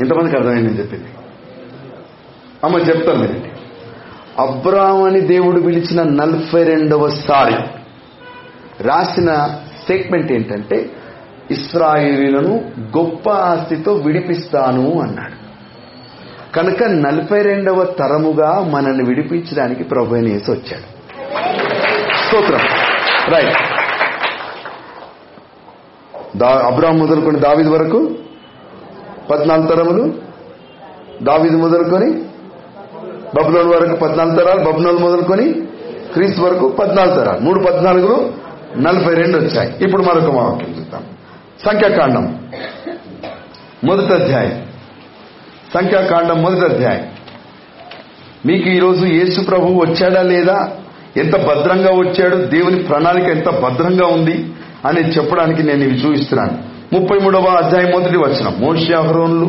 ఇంతమందికి అర్థమైంది నేను చెప్పింది. అమ్మ చెప్తాను వినండి అబ్రామ్ అని దేవుడు పిలిచిన నలభై రెండవ సారి రాసిన స్టేట్మెంట్ ఏంటంటే ఇస్రాయిలీలను గొప్ప ఆస్తితో విడిపిస్తాను అన్నాడు. కనుక నలభై రెండవ తరముగా మనల్ని విడిపించడానికి ప్రభు అయిన వచ్చాడు. స్తోత్రం. రైట్. అబ్రామ్ మొదలుకొని దావిది వరకు పద్నాలుగు తరములు. దావిది మొదలుకొని బబ్లోన్ వరకు పద్నాలుగు తరాలు బబులోన్ మొదలుకొని క్రీస్తు వరకు పద్నాలుగు తరాలు. మూడు పద్నాలుగులు నలభై రెండు వచ్చాయి. ఇప్పుడు మరొక వాక్యం చూద్దాం. సంఖ్యాకాండం. మొదటి అధ్యాయం. సంఖ్యాకాండం మొదటి అధ్యాయం. మీకు ఈరోజు యేసు ప్రభు వచ్చాడా లేదా? ఎంత భద్రంగా వచ్చాడు? దేవుని ప్రణాళిక ఎంత భద్రంగా ఉంది? అని చెప్పడానికి నేను ఇవి చూపిస్తున్నాను. ముప్పై మూడవ అధ్యాయం మొదటి వచనం. మోషి అహరోన్లు.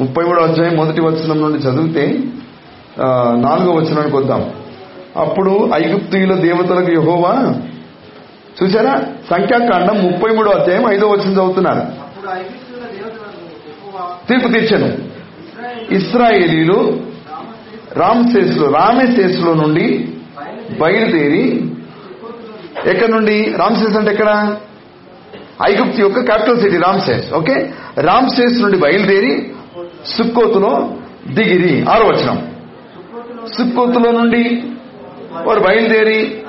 ముప్పై మూడవ అధ్యాయం మొదటి వచనం నుండి చదివితే నాలుగో వచనానికి వద్దాం. అప్పుడు ఐగుప్తీయుల దేవతలకు యహోవా చూసారా సంఖ్యాకాండం ముప్పై మూడో అధ్యాయం ఐదో వచనం చదువుతున్నారు. తీర్పు తీర్చను. ఇస్రాయేలీలు రామశేస్లో రామశేస్లో నుండి బయలుదేరి ఎక్కడి నుండి? రామశేస్ అంటే ఎక్కడ? ఐగుప్తు యొక్క capital city Rameses okay? Rameses నుండి బయలుదేరి సుక్కోతులో దిగిరి. ఆరో వచనం. సుక్కోతులో నుండి వారు బయలుదేరి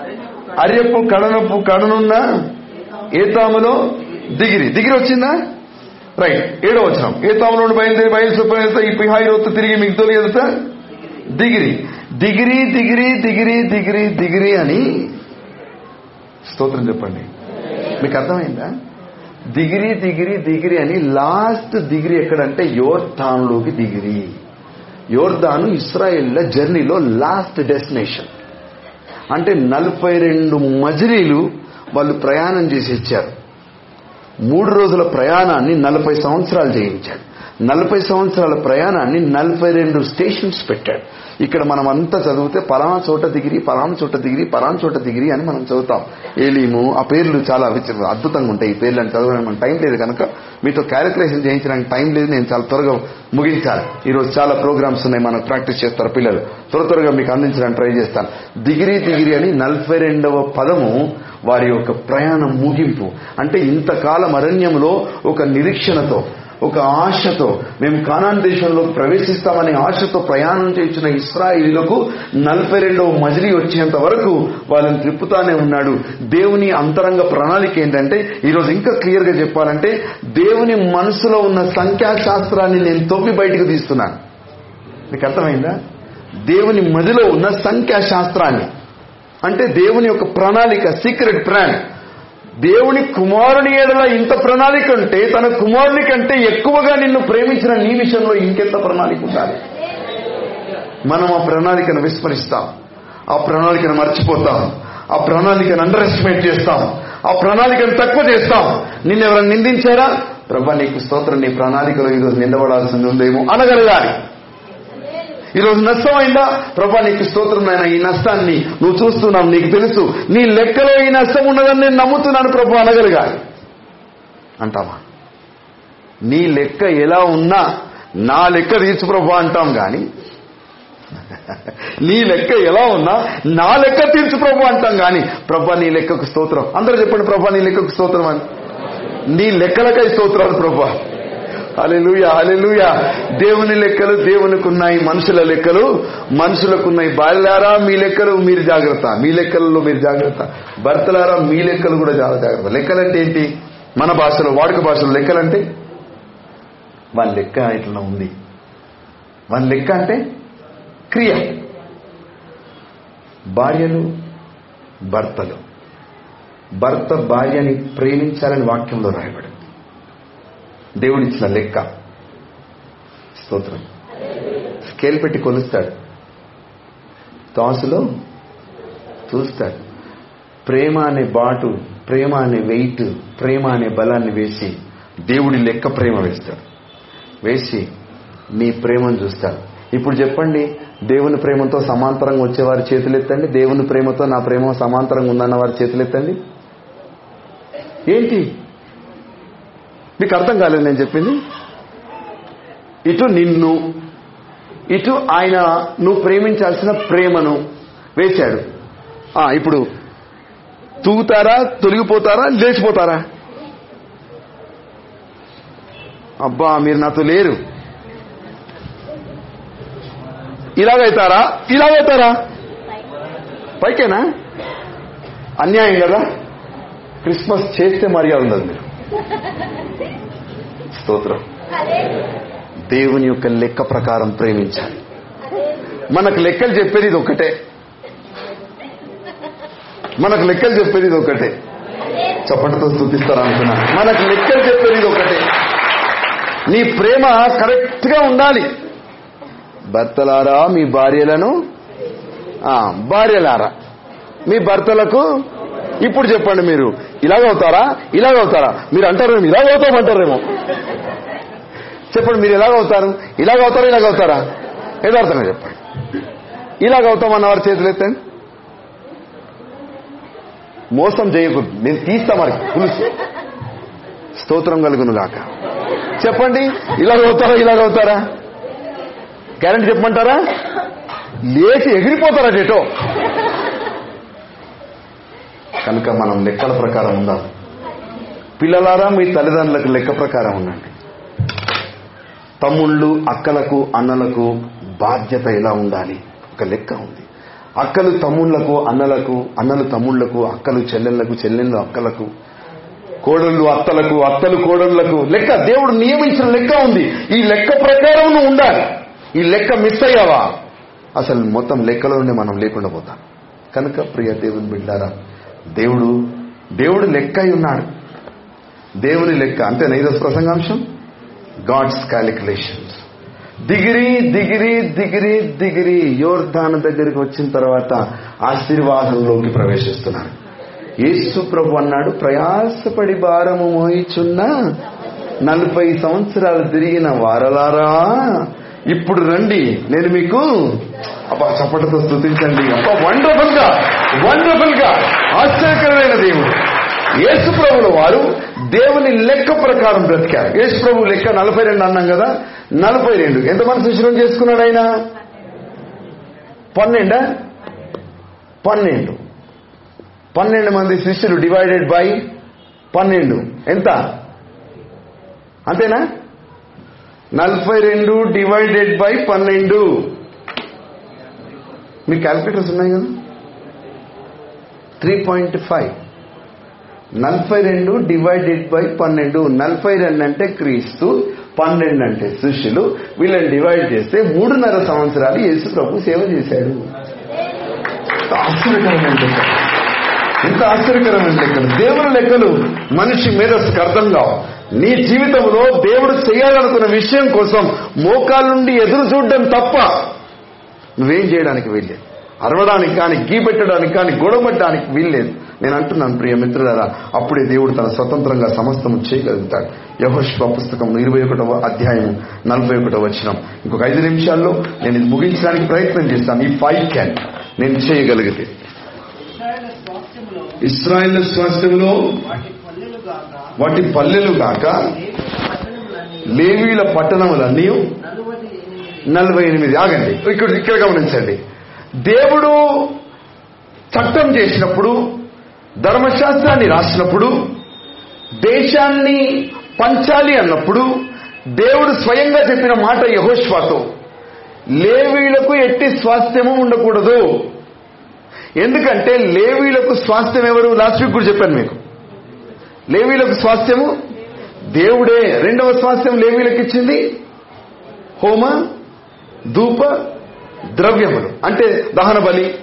అర్యప్పు కడనప్పు కడనున్న ఏతాములో దిగిరి. దిగిరి వచ్చిందా? రైట్ ఏడో వచనం. ఏతాములో నుండి బయలుదేరి బయలు ఈ పిహాయి రొత్తు తిరిగి మిగతలు ఎదుట దిగిరి. దిగిరి దిగిరి దిగిరి దిగిరి దిగిరి అని స్తోత్రం చెప్పండి. మీకు అర్థమైందా? దిగిరి దిగిరి దిగిరి అని లాస్ట్ దిగిరి ఎక్కడంటే యోర్ధాన్లోకి దిగిరి యోర్ధాను ఇస్రాయేళ్ళ జర్నీలో లాస్ట్ డెస్టినేషన్. అంటే నలభై రెండు మజిలీలు వాళ్ళు ప్రయాణం చేసి ఇచ్చారు. మూడు రోజుల ప్రయాణాన్ని నలభై సంవత్సరాలు చేయించాడు నలభై సంవత్సరాల ప్రయాణాన్ని నలభై రెండు స్టేషన్స్ పెట్టాడు ఇక్కడ మనం అంతా చదివితే పలానా చోట దిగిరి పలానా చోట దిగిరి పలానా చోట దిగిరి అని మనం చదువుతాం. ఏలీము ఆ పేర్లు చాలా అద్భుతంగా ఉంటాయి ఈ పేర్లు అని చదవడానికి మనం టైం లేదు కనుక మీతో క్యాలిక్యులేషన్ చేయించడానికి టైం లేదు నేను చాలా త్వరగా ముగించాలి. ఈ రోజు చాలా ప్రోగ్రామ్స్ ఉన్నాయి మనకు ప్రాక్టీస్ చేస్తారు పిల్లలు. త్వర త్వరగా మీకు అందించడానికి ట్రై చేస్తాను. దిగిరి దిగిరి అని నలభై రెండవ పదము వారి యొక్క ప్రయాణం ముగింపు. అంటే ఇంతకాలం అరణ్యంలో ఒక నిరీక్షణతో ఒక ఆశతో మేము కానాన్ దేశంలో ప్రవేశిస్తామనే ఆశతో ప్రయాణం చేసిన ఇస్రాయిలకు నలభై రెండవ మజిలీ వచ్చేంత వరకు వాళ్ళని తిప్పుతానే ఉన్నాడు. దేవుని అంతరంగ ప్రణాళిక ఏంటంటే ఈరోజు ఇంకా క్లియర్గా చెప్పాలంటే దేవుని మనసులో ఉన్న సంఖ్యాశాస్త్రాన్ని నేను తొప్పి బయటకు తీస్తున్నాను. మీకు అర్థమైందా? దేవుని మదిలో ఉన్న సంఖ్యాశాస్త్రాన్ని అంటే దేవుని యొక్క ప్రణాళిక సీక్రెట్ ప్లాన్ దేవుని కుమారుని ఏడల ఇంత ప్రణాళిక ఉంటే తన కుమారుని కంటే ఎక్కువగా నిన్ను ప్రేమించిన నీ విషయంలో ఇంకెంత ప్రణాళిక ఉండాలి? మనం ఆ ప్రణాళికను విస్మరిస్తాం. ఆ ప్రణాళికను మర్చిపోతాం. ఆ ప్రణాళికను అండర్ ఎస్టిమేట్ చేస్తాం. ఆ ప్రణాళికను తక్కువ చేస్తాం. నిన్ను ఎవరైనా నిందించారా? ప్రభా నీకు స్తోత్రం నీ ప్రణాళికలో ఈరోజు నిందబడాల్సింది ఉందేమో అనగలగాలి. ఈరోజు నష్టమైందా? ప్రభా నీకు స్తోత్రం నాయన ఈ నష్టాన్ని నువ్వు చూస్తున్నావు నీకు తెలుసు. నీ లెక్కలో ఈ నష్టం ఉన్నదని నేను నమ్ముతున్నాను ప్రభు అనగలగాలి. అంటావా? నీ లెక్క ఎలా ఉన్నా నా లెక్క తీర్చు ప్రభు అంటాం కానీ నీ లెక్క ఎలా ఉన్నా నా లెక్క తీర్చు ప్రభు అంటాం కానీ ప్రభా నీ లెక్కకు స్తోత్రం. అందరూ చెప్పండి ప్రభా నీ లెక్కకు స్తోత్రం అని. నీ లెక్కలకై స్తోత్రాలు ప్రభా. అలెలుయ అలెలుయ దేవుని లెక్కలు దేవునికి ఉన్నాయి మనుషుల లెక్కలు మనుషులకున్నాయి. బాల్యారా మీ లెక్కలు మీరు జాగ్రత్త. మీ లెక్కలలో మీరు జాగ్రత్త. భర్తలారా మీ లెక్కలు కూడా చాలా జాగ్రత్త. లెక్కలంటే ఏంటి? మన భాషలో వాడుక భాషలో లెక్కలంటే? వాళ్ళ లెక్క ఇట్లా ఉంది. వాళ్ళ లెక్క అంటే క్రియ. భార్యలు భర్తలు. భర్త భార్యని ప్రేమించాలని వాక్యంలో రాయబడి దేవుడిచ్చిన లెక్క. స్తోత్రం. స్కేల్ పెట్టి కొలుస్తాడు. తాసులో చూస్తాడు ప్రేమ అనే బాటు ప్రేమ అనే వెయిట్ ప్రేమ అనే బలాన్ని వేసి దేవుడి లెక్క ప్రేమ వేస్తాడు. వేసి నీ ప్రేమను చూస్తాడు. ఇప్పుడు చెప్పండి దేవుని ప్రేమతో సమాంతరంగా వచ్చేవారి చేతులెత్తండి దేవుని ప్రేమతో నా ప్రేమ సమాంతరంగా ఉందన్న వారి చేతులెత్తండి ఏంటి? మీకు అర్థం కాలేదు నేను చెప్పింది? ఇటు నిన్ను ఇటు ఆయన నువ్వు ప్రేమించాల్సిన ప్రేమను వేశాడు. ఆ, ఇప్పుడు తూగుతారా తొలగిపోతారా లేచిపోతారా? అబ్బా మీరు నాతో లేరు. ఇలాగైతారా? ఇలాగైతారా? పైకేనా? అన్యాయం కదా? క్రిస్మస్ చేస్తే మర్యాద ఉండదు మీరు స్తోత్రం. దేవుని యొక్క లెక్క ప్రకారం ప్రేమించాలి. మనకు లెక్కలు చెప్పేది ఇది ఒకటే మనకు లెక్కలు చెప్పేది ఇది ఒకటే చప్పటితో స్థుతిస్తారు అనుకున్నా. మనకు లెక్కలు చెప్పేది ఇది ఒకటే నీ ప్రేమ కరెక్ట్గా ఉండాలి. భర్తలారా మీ భార్యలను? ఆ, భార్యలారా. మీ భర్తలకు? ఇప్పుడు చెప్పండి మీరు. ఇలాగవుతారా ఇలాగవుతారా మీరు అంటారేమో. ఇలాగవుతామంటారేమో చెప్పండి మీరు ఎలాగవుతారు ఇలాగవుతారా ఇలాగవుతారా యథార్థంగా చెప్పండి. ఇలాగవుతాం అన్నవారు చేతులు ఎత్తండి మోసం చేయకూడదు. నేను తీస్తా మరి పులుసు. స్తోత్రం కలుగును గాక. చెప్పండి ఇలాగవుతారా ఇలాగవుతారా గ్యారంటీ చెప్పమంటారా? లేచి ఎగిరిపోతారా డేటో కనుక మనం లెక్కల ప్రకారం ఉందాం పిల్లలారా మీ తల్లిదండ్రులకు లెక్క ప్రకారం ఉండండి. తమ్ముళ్ళు అక్కలకు అన్నలకు బాధ్యత ఎలా ఉండాలి? ఒక లెక్క ఉంది. అక్కలు తమ్ముళ్ళకు అన్నలకు అన్నలు తమ్ముళ్ళకు అక్కలు చెల్లెళ్ళకు చెల్లెళ్ళు అక్కలకు కోడళ్ళు అత్తలకు అత్తలు కోడళ్ళకు లెక్క. దేవుడు నియమించిన లెక్క ఉంది. ఈ లెక్క ప్రకారం నువ్వు ఉండాలి. ఈ లెక్క మిస్ అయ్యావా? అసలు మొత్తం లెక్కలోనే మనం లేకుండా పోతాం. కనుక ప్రియ దేవుని బిడ్డారా దేవుడు దేవుడు లెక్క అయి ఉన్నాడు. దేవుని లెక్క అంతేనా? ఇదో ప్రసంగాంశం? గాడ్స్ క్యాలిక్యులేషన్స్ దిగిరి దిగిరి దిగిరి దిగిరి యోర్ధాన దగ్గరికి వచ్చిన తర్వాత ఆశీర్వాదంలోకి ప్రవేశిస్తున్నారు యేసు ప్రభు అన్నాడు ప్రయాసపడి భారము మోయిచున్న నలభై సంవత్సరాలు తిరిగిన వారలారా ఇప్పుడు రండి నేను మీకు అబ్బా చప్పటితో స్థుతించండి అబ్బా వండర్ఫుల్గా వండర్ఫుల్గా ఆశ్చర్యకరమైన దేవుడు. యేసు ప్రభుల వారు దేవుని లెక్క ప్రకారం బ్రతికారు. యేసు ప్రభు లెక్క నలభై రెండు అన్నాం కదా నలభై రెండు. ఎంతమంది శిశురం చేసుకున్నాడు ఆయన? పన్నెండా? పన్నెండు. పన్నెండు మంది శిష్యులు డివైడెడ్ బై పన్నెండు. ఎంత? అంతేనా? నలభై రెండు డివైడెడ్ బై పన్నెండు. మీ క్యాల్కులేటర్స్ ఉన్నాయి కదా? త్రీ పాయింట్ ఫైవ్ నలభై రెండు డివైడెడ్ బై పన్నెండు. నలభై రెండు అంటే క్రీస్తు పన్నెండు అంటే శిష్యులు. వీళ్ళని డివైడ్ చేస్తే మూడున్నర సంవత్సరాలు యేసు ప్రభు సేవ చేశాడు. ఆశ్చర్యకరమైన ఎంత ఆశ్చర్యకరమైన లెక్కలు. దేవుని లెక్కలు మనిషి మీద అర్థం కావు నీ జీవితంలో దేవుడు చేయాలనుకున్న విషయం కోసం మోకాల నుండి ఎదురు చూడడం తప్ప నువ్వేం చేయడానికి వీల్లేదు. అరవడానికి కానీ గీ పెట్టడానికి కానీ గొడవపడడానికి వీల్లేదు. నేను అంటున్నాను ప్రియ మిత్రులారా అప్పుడే దేవుడు తన స్వతంత్రంగా సమస్తము చేయగలుగుతాడు. యహోష్వ పుస్తకం ఇరవై ఒకటవ అధ్యాయం నలభై ఒకటవ వచ్చిన ఇంకొక ఐదు నిమిషాల్లో నేను ఇది ముగించడానికి ప్రయత్నం చేస్తాను. ఈ ఫైవ్ క్యాన్ నేను చేయగలిగితే. ఇస్రాయల్ స్వాస్థ్యంలో వాటి పల్లెలు కాక లేవీల పట్టణములన్నీ నలభై ఎనిమిది. ఆగండి ఇక్కడ ఇక్కడ గమనించండి. దేవుడు చట్టం చేసినప్పుడు ధర్మశాస్త్రాన్ని రాసినప్పుడు దేశాన్ని పంచాలి అన్నప్పుడు దేవుడు స్వయంగా చెప్పిన మాట యహోష్వాతో లేవీలకు ఎట్టి స్వాస్థ్యము ఉండకూడదు. ఎందుకంటే లేవీలకు స్వాస్థ్యం ఎవరు లాస్ట్ వీక్ కూడా చెప్పాను మీకు. లేవీలకు స్వాస్థ్యము? దేవుడే రెండవ స్వాస్థ్యం లేవీలకు ఇచ్చింది. హోమ ధూప ద్రవ్యములు. అంటే దహన బలి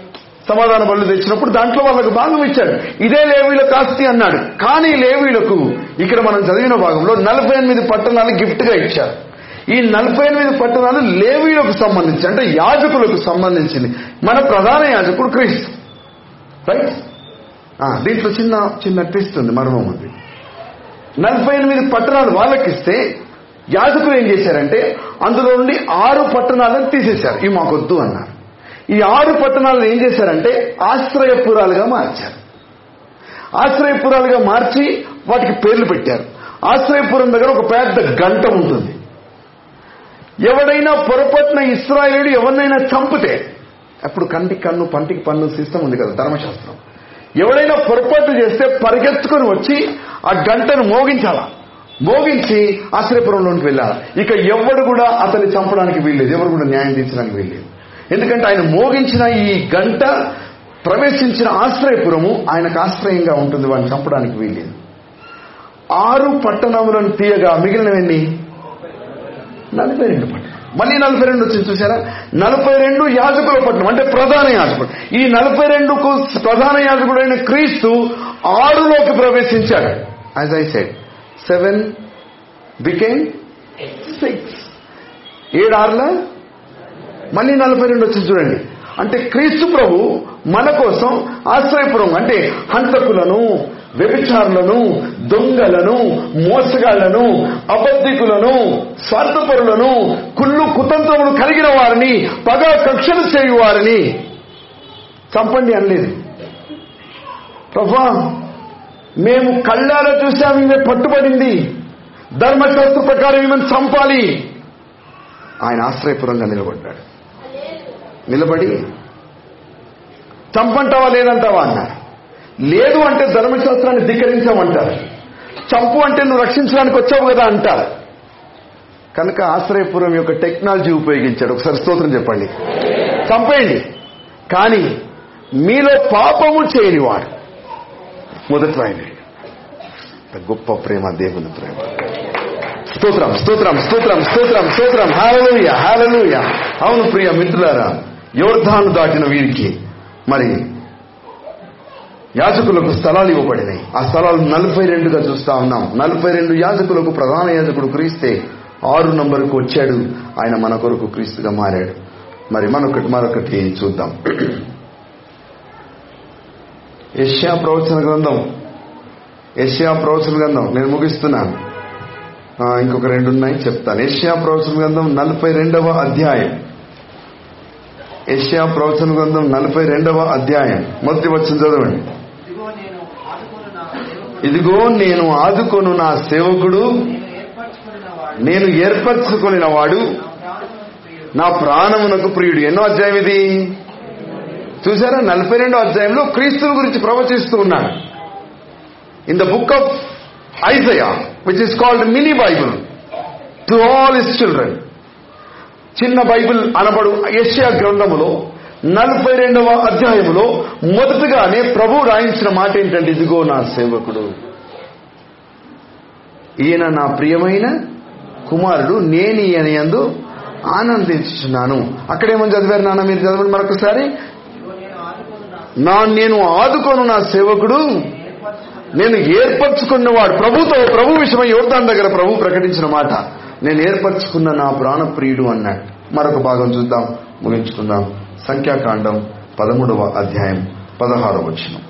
సమాధాన బలు తెచ్చినప్పుడు దాంట్లో వాళ్ళకు భాగం ఇచ్చాడు. ఇదే లేవీలకు ఆస్తి అన్నాడు. కానీ లేవీలకు ఇక్కడ మనం చదివిన భాగంలో నలభై ఎనిమిది పట్టణాలు గిఫ్ట్గా ఇచ్చారు. ఈ నలభై ఎనిమిది పట్టణాలు లేవీలకు సంబంధించి అంటే యాజకులకు సంబంధించింది. మన ప్రధాన యాజకుడు క్రీస్తు. రైట్ దీంట్లో చిన్న చిన్న ట్విస్ట్ ఉంది మర్మం ఉంది. నలభై ఎనిమిది పట్టణాలు వాళ్ళకిస్తే యాజకులు ఏం చేశారంటే అందులో నుండి ఆరు పట్టణాలను తీసేశారు. ఇవి మాకొద్దు అన్నారు. ఈ ఆరు పట్టణాలను ఏం చేశారంటే ఆశ్రయపురాలుగా మార్చారు. ఆశ్రయపురాలుగా మార్చి వాటికి పేర్లు పెట్టారు. ఆశ్రయపురం దగ్గర ఒక పెద్ద గంట ఉంటుంది. ఎవడైనా పొరపాటున ఇస్రాయేలుడు ఎవరినైనా చంపితే అప్పుడు కంటికి కన్ను పంటికి పన్ను సిస్టమ్ ఉంది కదా ధర్మశాస్త్రం. ఎవడైనా పొరపాటు చేస్తే పరిగెత్తుకొని వచ్చి ఆ గంటను మోగించాలా? మోగించి ఆశ్రయపురంలోనికి వెళ్ళాలి? ఇక ఎవడు కూడా అతన్ని చంపడానికి వీల్లేదు. ఎవరు కూడా న్యాయం తీర్చడానికి వీల్లేదు. ఎందుకంటే ఆయన మోగించిన ఈ గంట ప్రవేశించిన ఆశ్రయపురము ఆయనకు ఆశ్రయంగా ఉంటుంది. వాడిని చంపడానికి వీల్లేదు. ఆరు పట్టణములను తీయగా మిగిలినవన్నీ? నలభై రెండు పట్టణం మళ్ళీ నలభై రెండు వచ్చింది చూసారా నలభై రెండు యాజకుల పట్టణం అంటే ప్రధాన యాజకుడు. ఈ నలభై రెండుకు ప్రధాన యాజకుడైన క్రీస్తు ఆరులోకి ప్రవేశించాడు. As I said seven became six ఏడు ఆరుల? మళ్ళీ నలభై రెండు వచ్చింది చూడండి. అంటే క్రీస్తు ప్రభు మన కోసం ఆశ్రయపురం అంటే హంతకులను వ్యభిచారులను దొంగలను మోసగాళ్ళను అబద్ధికులను స్వార్థపరులను కుళ్ళు కుతంత్రములు కలిగిన వారిని పగ కక్షలు చేయు వారిని చంపండి అనలేదు. ప్రభా మేము కళ్ళారా చూసాము ఈమె పట్టుబడింది. ధర్మశాస్త్ర ప్రకారం ఈమెను చంపాలి. ఆయన ఆశ్రయపురంగా నిలబడ్డాడు. చంపంటావా లేదంటావా? అన్నారు లేదు అంటే ధర్మశాస్త్రాన్ని ధిక్కరించామంటారు చంపు అంటే నువ్వు రక్షించడానికి వచ్చావు కదా అంటారు. కనుక ఆశ్రయపురం యొక్క టెక్నాలజీ ఉపయోగించాడు. ఒకసారి స్తోత్రం చెప్పండి. చంపేయండి. కానీ మీలో పాపము చేయనివాడు. మొదట్లో ఆయన గొప్ప ప్రేమ దేవుని ప్రేమ స్తోత్రం స్తోత్రం స్తోత్రం స్తోత్రం స్తోత్రం. హాలలుయ హాలలుయ అవును ప్రియ మిత్రులారా యోర్ధాను దాటిన వీరికి మరి యాజకులకు స్థలాలు ఇవ్వబడినాయి. ఆ స్థలాలు నలభై రెండుగా చూస్తా ఉన్నాం. నలభై రెండు యాజకులకు ప్రధాన యాజకుడు క్రీస్తే ఆరు నంబర్కు వచ్చాడు. ఆయన మన కొరకు క్రీస్తుగా మారాడు. మరి మనొకటి మరొకటి చూద్దాం. ఏషియా ప్రవచన గ్రంథం. ఏషియా ప్రవచన గ్రంథం. నేను ముగిస్తున్నాను ఇంకొక రెండు ఉన్నాయి చెప్తాను. ఏషియా ప్రవచన గ్రంథం నలభై రెండవ అధ్యాయం. యష్యా ప్రవచన గ్రంథం నలభై రెండవ అధ్యాయం. మొదటి వచ్చిన చదవండి. ఇదిగో నేను ఆదుకొను నా సేవకుడు. నేను ఆదుకొను నా సేవకుడు. నేను నేను ఏర్పరచుకున్న వాడు ఏర్పరచుకొనిన వాడు నా ప్రాణమునకు ప్రియుడు. నా ప్రాణమునకు ప్రియుడు ఎన్నో అధ్యాయం ఇది? చూసారా? నలభై రెండో అధ్యాయంలో క్రీస్తుని గురించి ప్రవచిస్తూ ఉన్నాడు. In the book of Isaiah which is called mini Bible to all his children చిన్న బైబిల్ అనబడు యెషయా గ్రంథములో నలభై రెండవ అధ్యాయములో మొదటగానే ప్రభు రాయించిన మాట ఏంటంటే ఇదిగో నా సేవకుడు. ఈయన నా ప్రియమైన కుమారుడు నేను ఈయన యందు ఆనందించున్నాను అక్కడేమని చదివారు నాన్న మీరు చదవండి మరొకసారి. నేను ఆదుకొను నా నేను ఆదుకోను నా సేవకుడు. నేను ఏర్పరచుకున్నవాడు. ప్రభుతో ప్రభు విషయమై యోర్దాన్ దగ్గర ప్రభు ప్రకటించిన మాట. నేను ఏర్పరచుకున్న నా ప్రాణప్రియుడు అన్నాడు. మరొక భాగం చూద్దాం ముగించుకుందాం. సంఖ్యాకాండం పదమూడవ అధ్యాయం పదహారవ వచనం.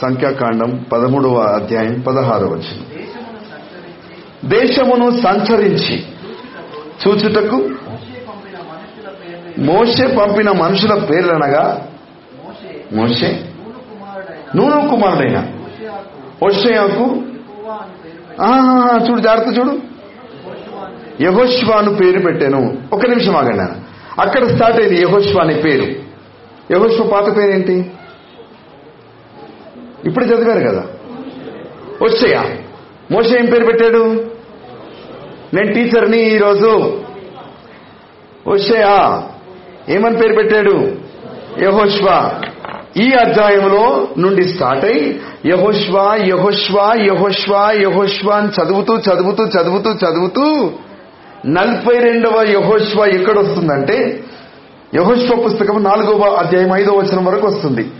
సంఖ్యాకాండం పదమూడవ అధ్యాయం పదహారవ వచనం. దేశమును సంచరించి చూచుటకు మోషే పంపిన మనుషుల పేర్లనగా మోషే? నూను కుమారుడైన. ఒషయాకు చూడు జాగ్రత్త చూడు. యహోష్వాను పేరు పెట్టాను. ఒక నిమిషం ఆగండి. అక్కడ స్టార్ట్ అయింది యహోష్వా అనే పేరు. యహోష్వ పాత పేరేంటి? ఇప్పుడు చదివారు కదా. వచ్చయా. మోస ఏం పేరు పెట్టాడు? నేను టీచర్ని ఈరోజు. వచ్చయా. ఏమని పేరు పెట్టాడు? యహోష్వా. ఈ అధ్యాయంలో నుండి స్టార్ట్ అయి యహోష్వా యహోష్వా యహోష్వా యహోష్వా అని చదువుతూ చదువుతూ చదువుతూ చదువుతూ నలభై రెండవ యహోష్వా ఎక్కడ వస్తుందంటే యహోష్వ పుస్తకం నాలుగవ అధ్యాయం ఐదవ వచనం వరకు వస్తుంది.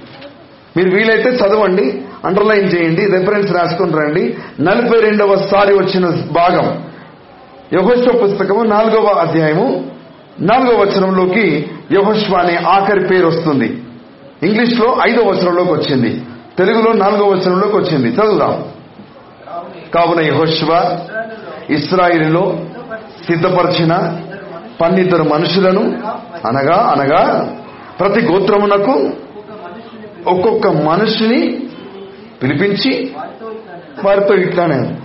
మీరు వీలైతే చదవండి అండర్లైన్ చేయండి రెఫరెన్స్ రాసుకుని రండి. నలభై రెండవ సారి వచ్చిన భాగం. యహోష్వ పుస్తకము నాలుగవ అధ్యాయము నాలుగవ వచనంలోకి యహోష్వ అనే ఆఖరి పేరు వస్తుంది. ఇంగ్లీష్లో ఐదో ఐదవ వచనంలోకి వచ్చింది. తెలుగులో నాలుగవ వచనంలోకి వచ్చింది. చదువుదాం. కావున యహోశివ ఇస్రాయిల్లో సిద్ధపరిచిన పన్నిద్దరు మనుషులను అనగా అనగా ప్రతి గోత్రమునకు ఒక్కొక్క మనుషుని మనిషిని పిలిపించి వారితో ఇట్లానే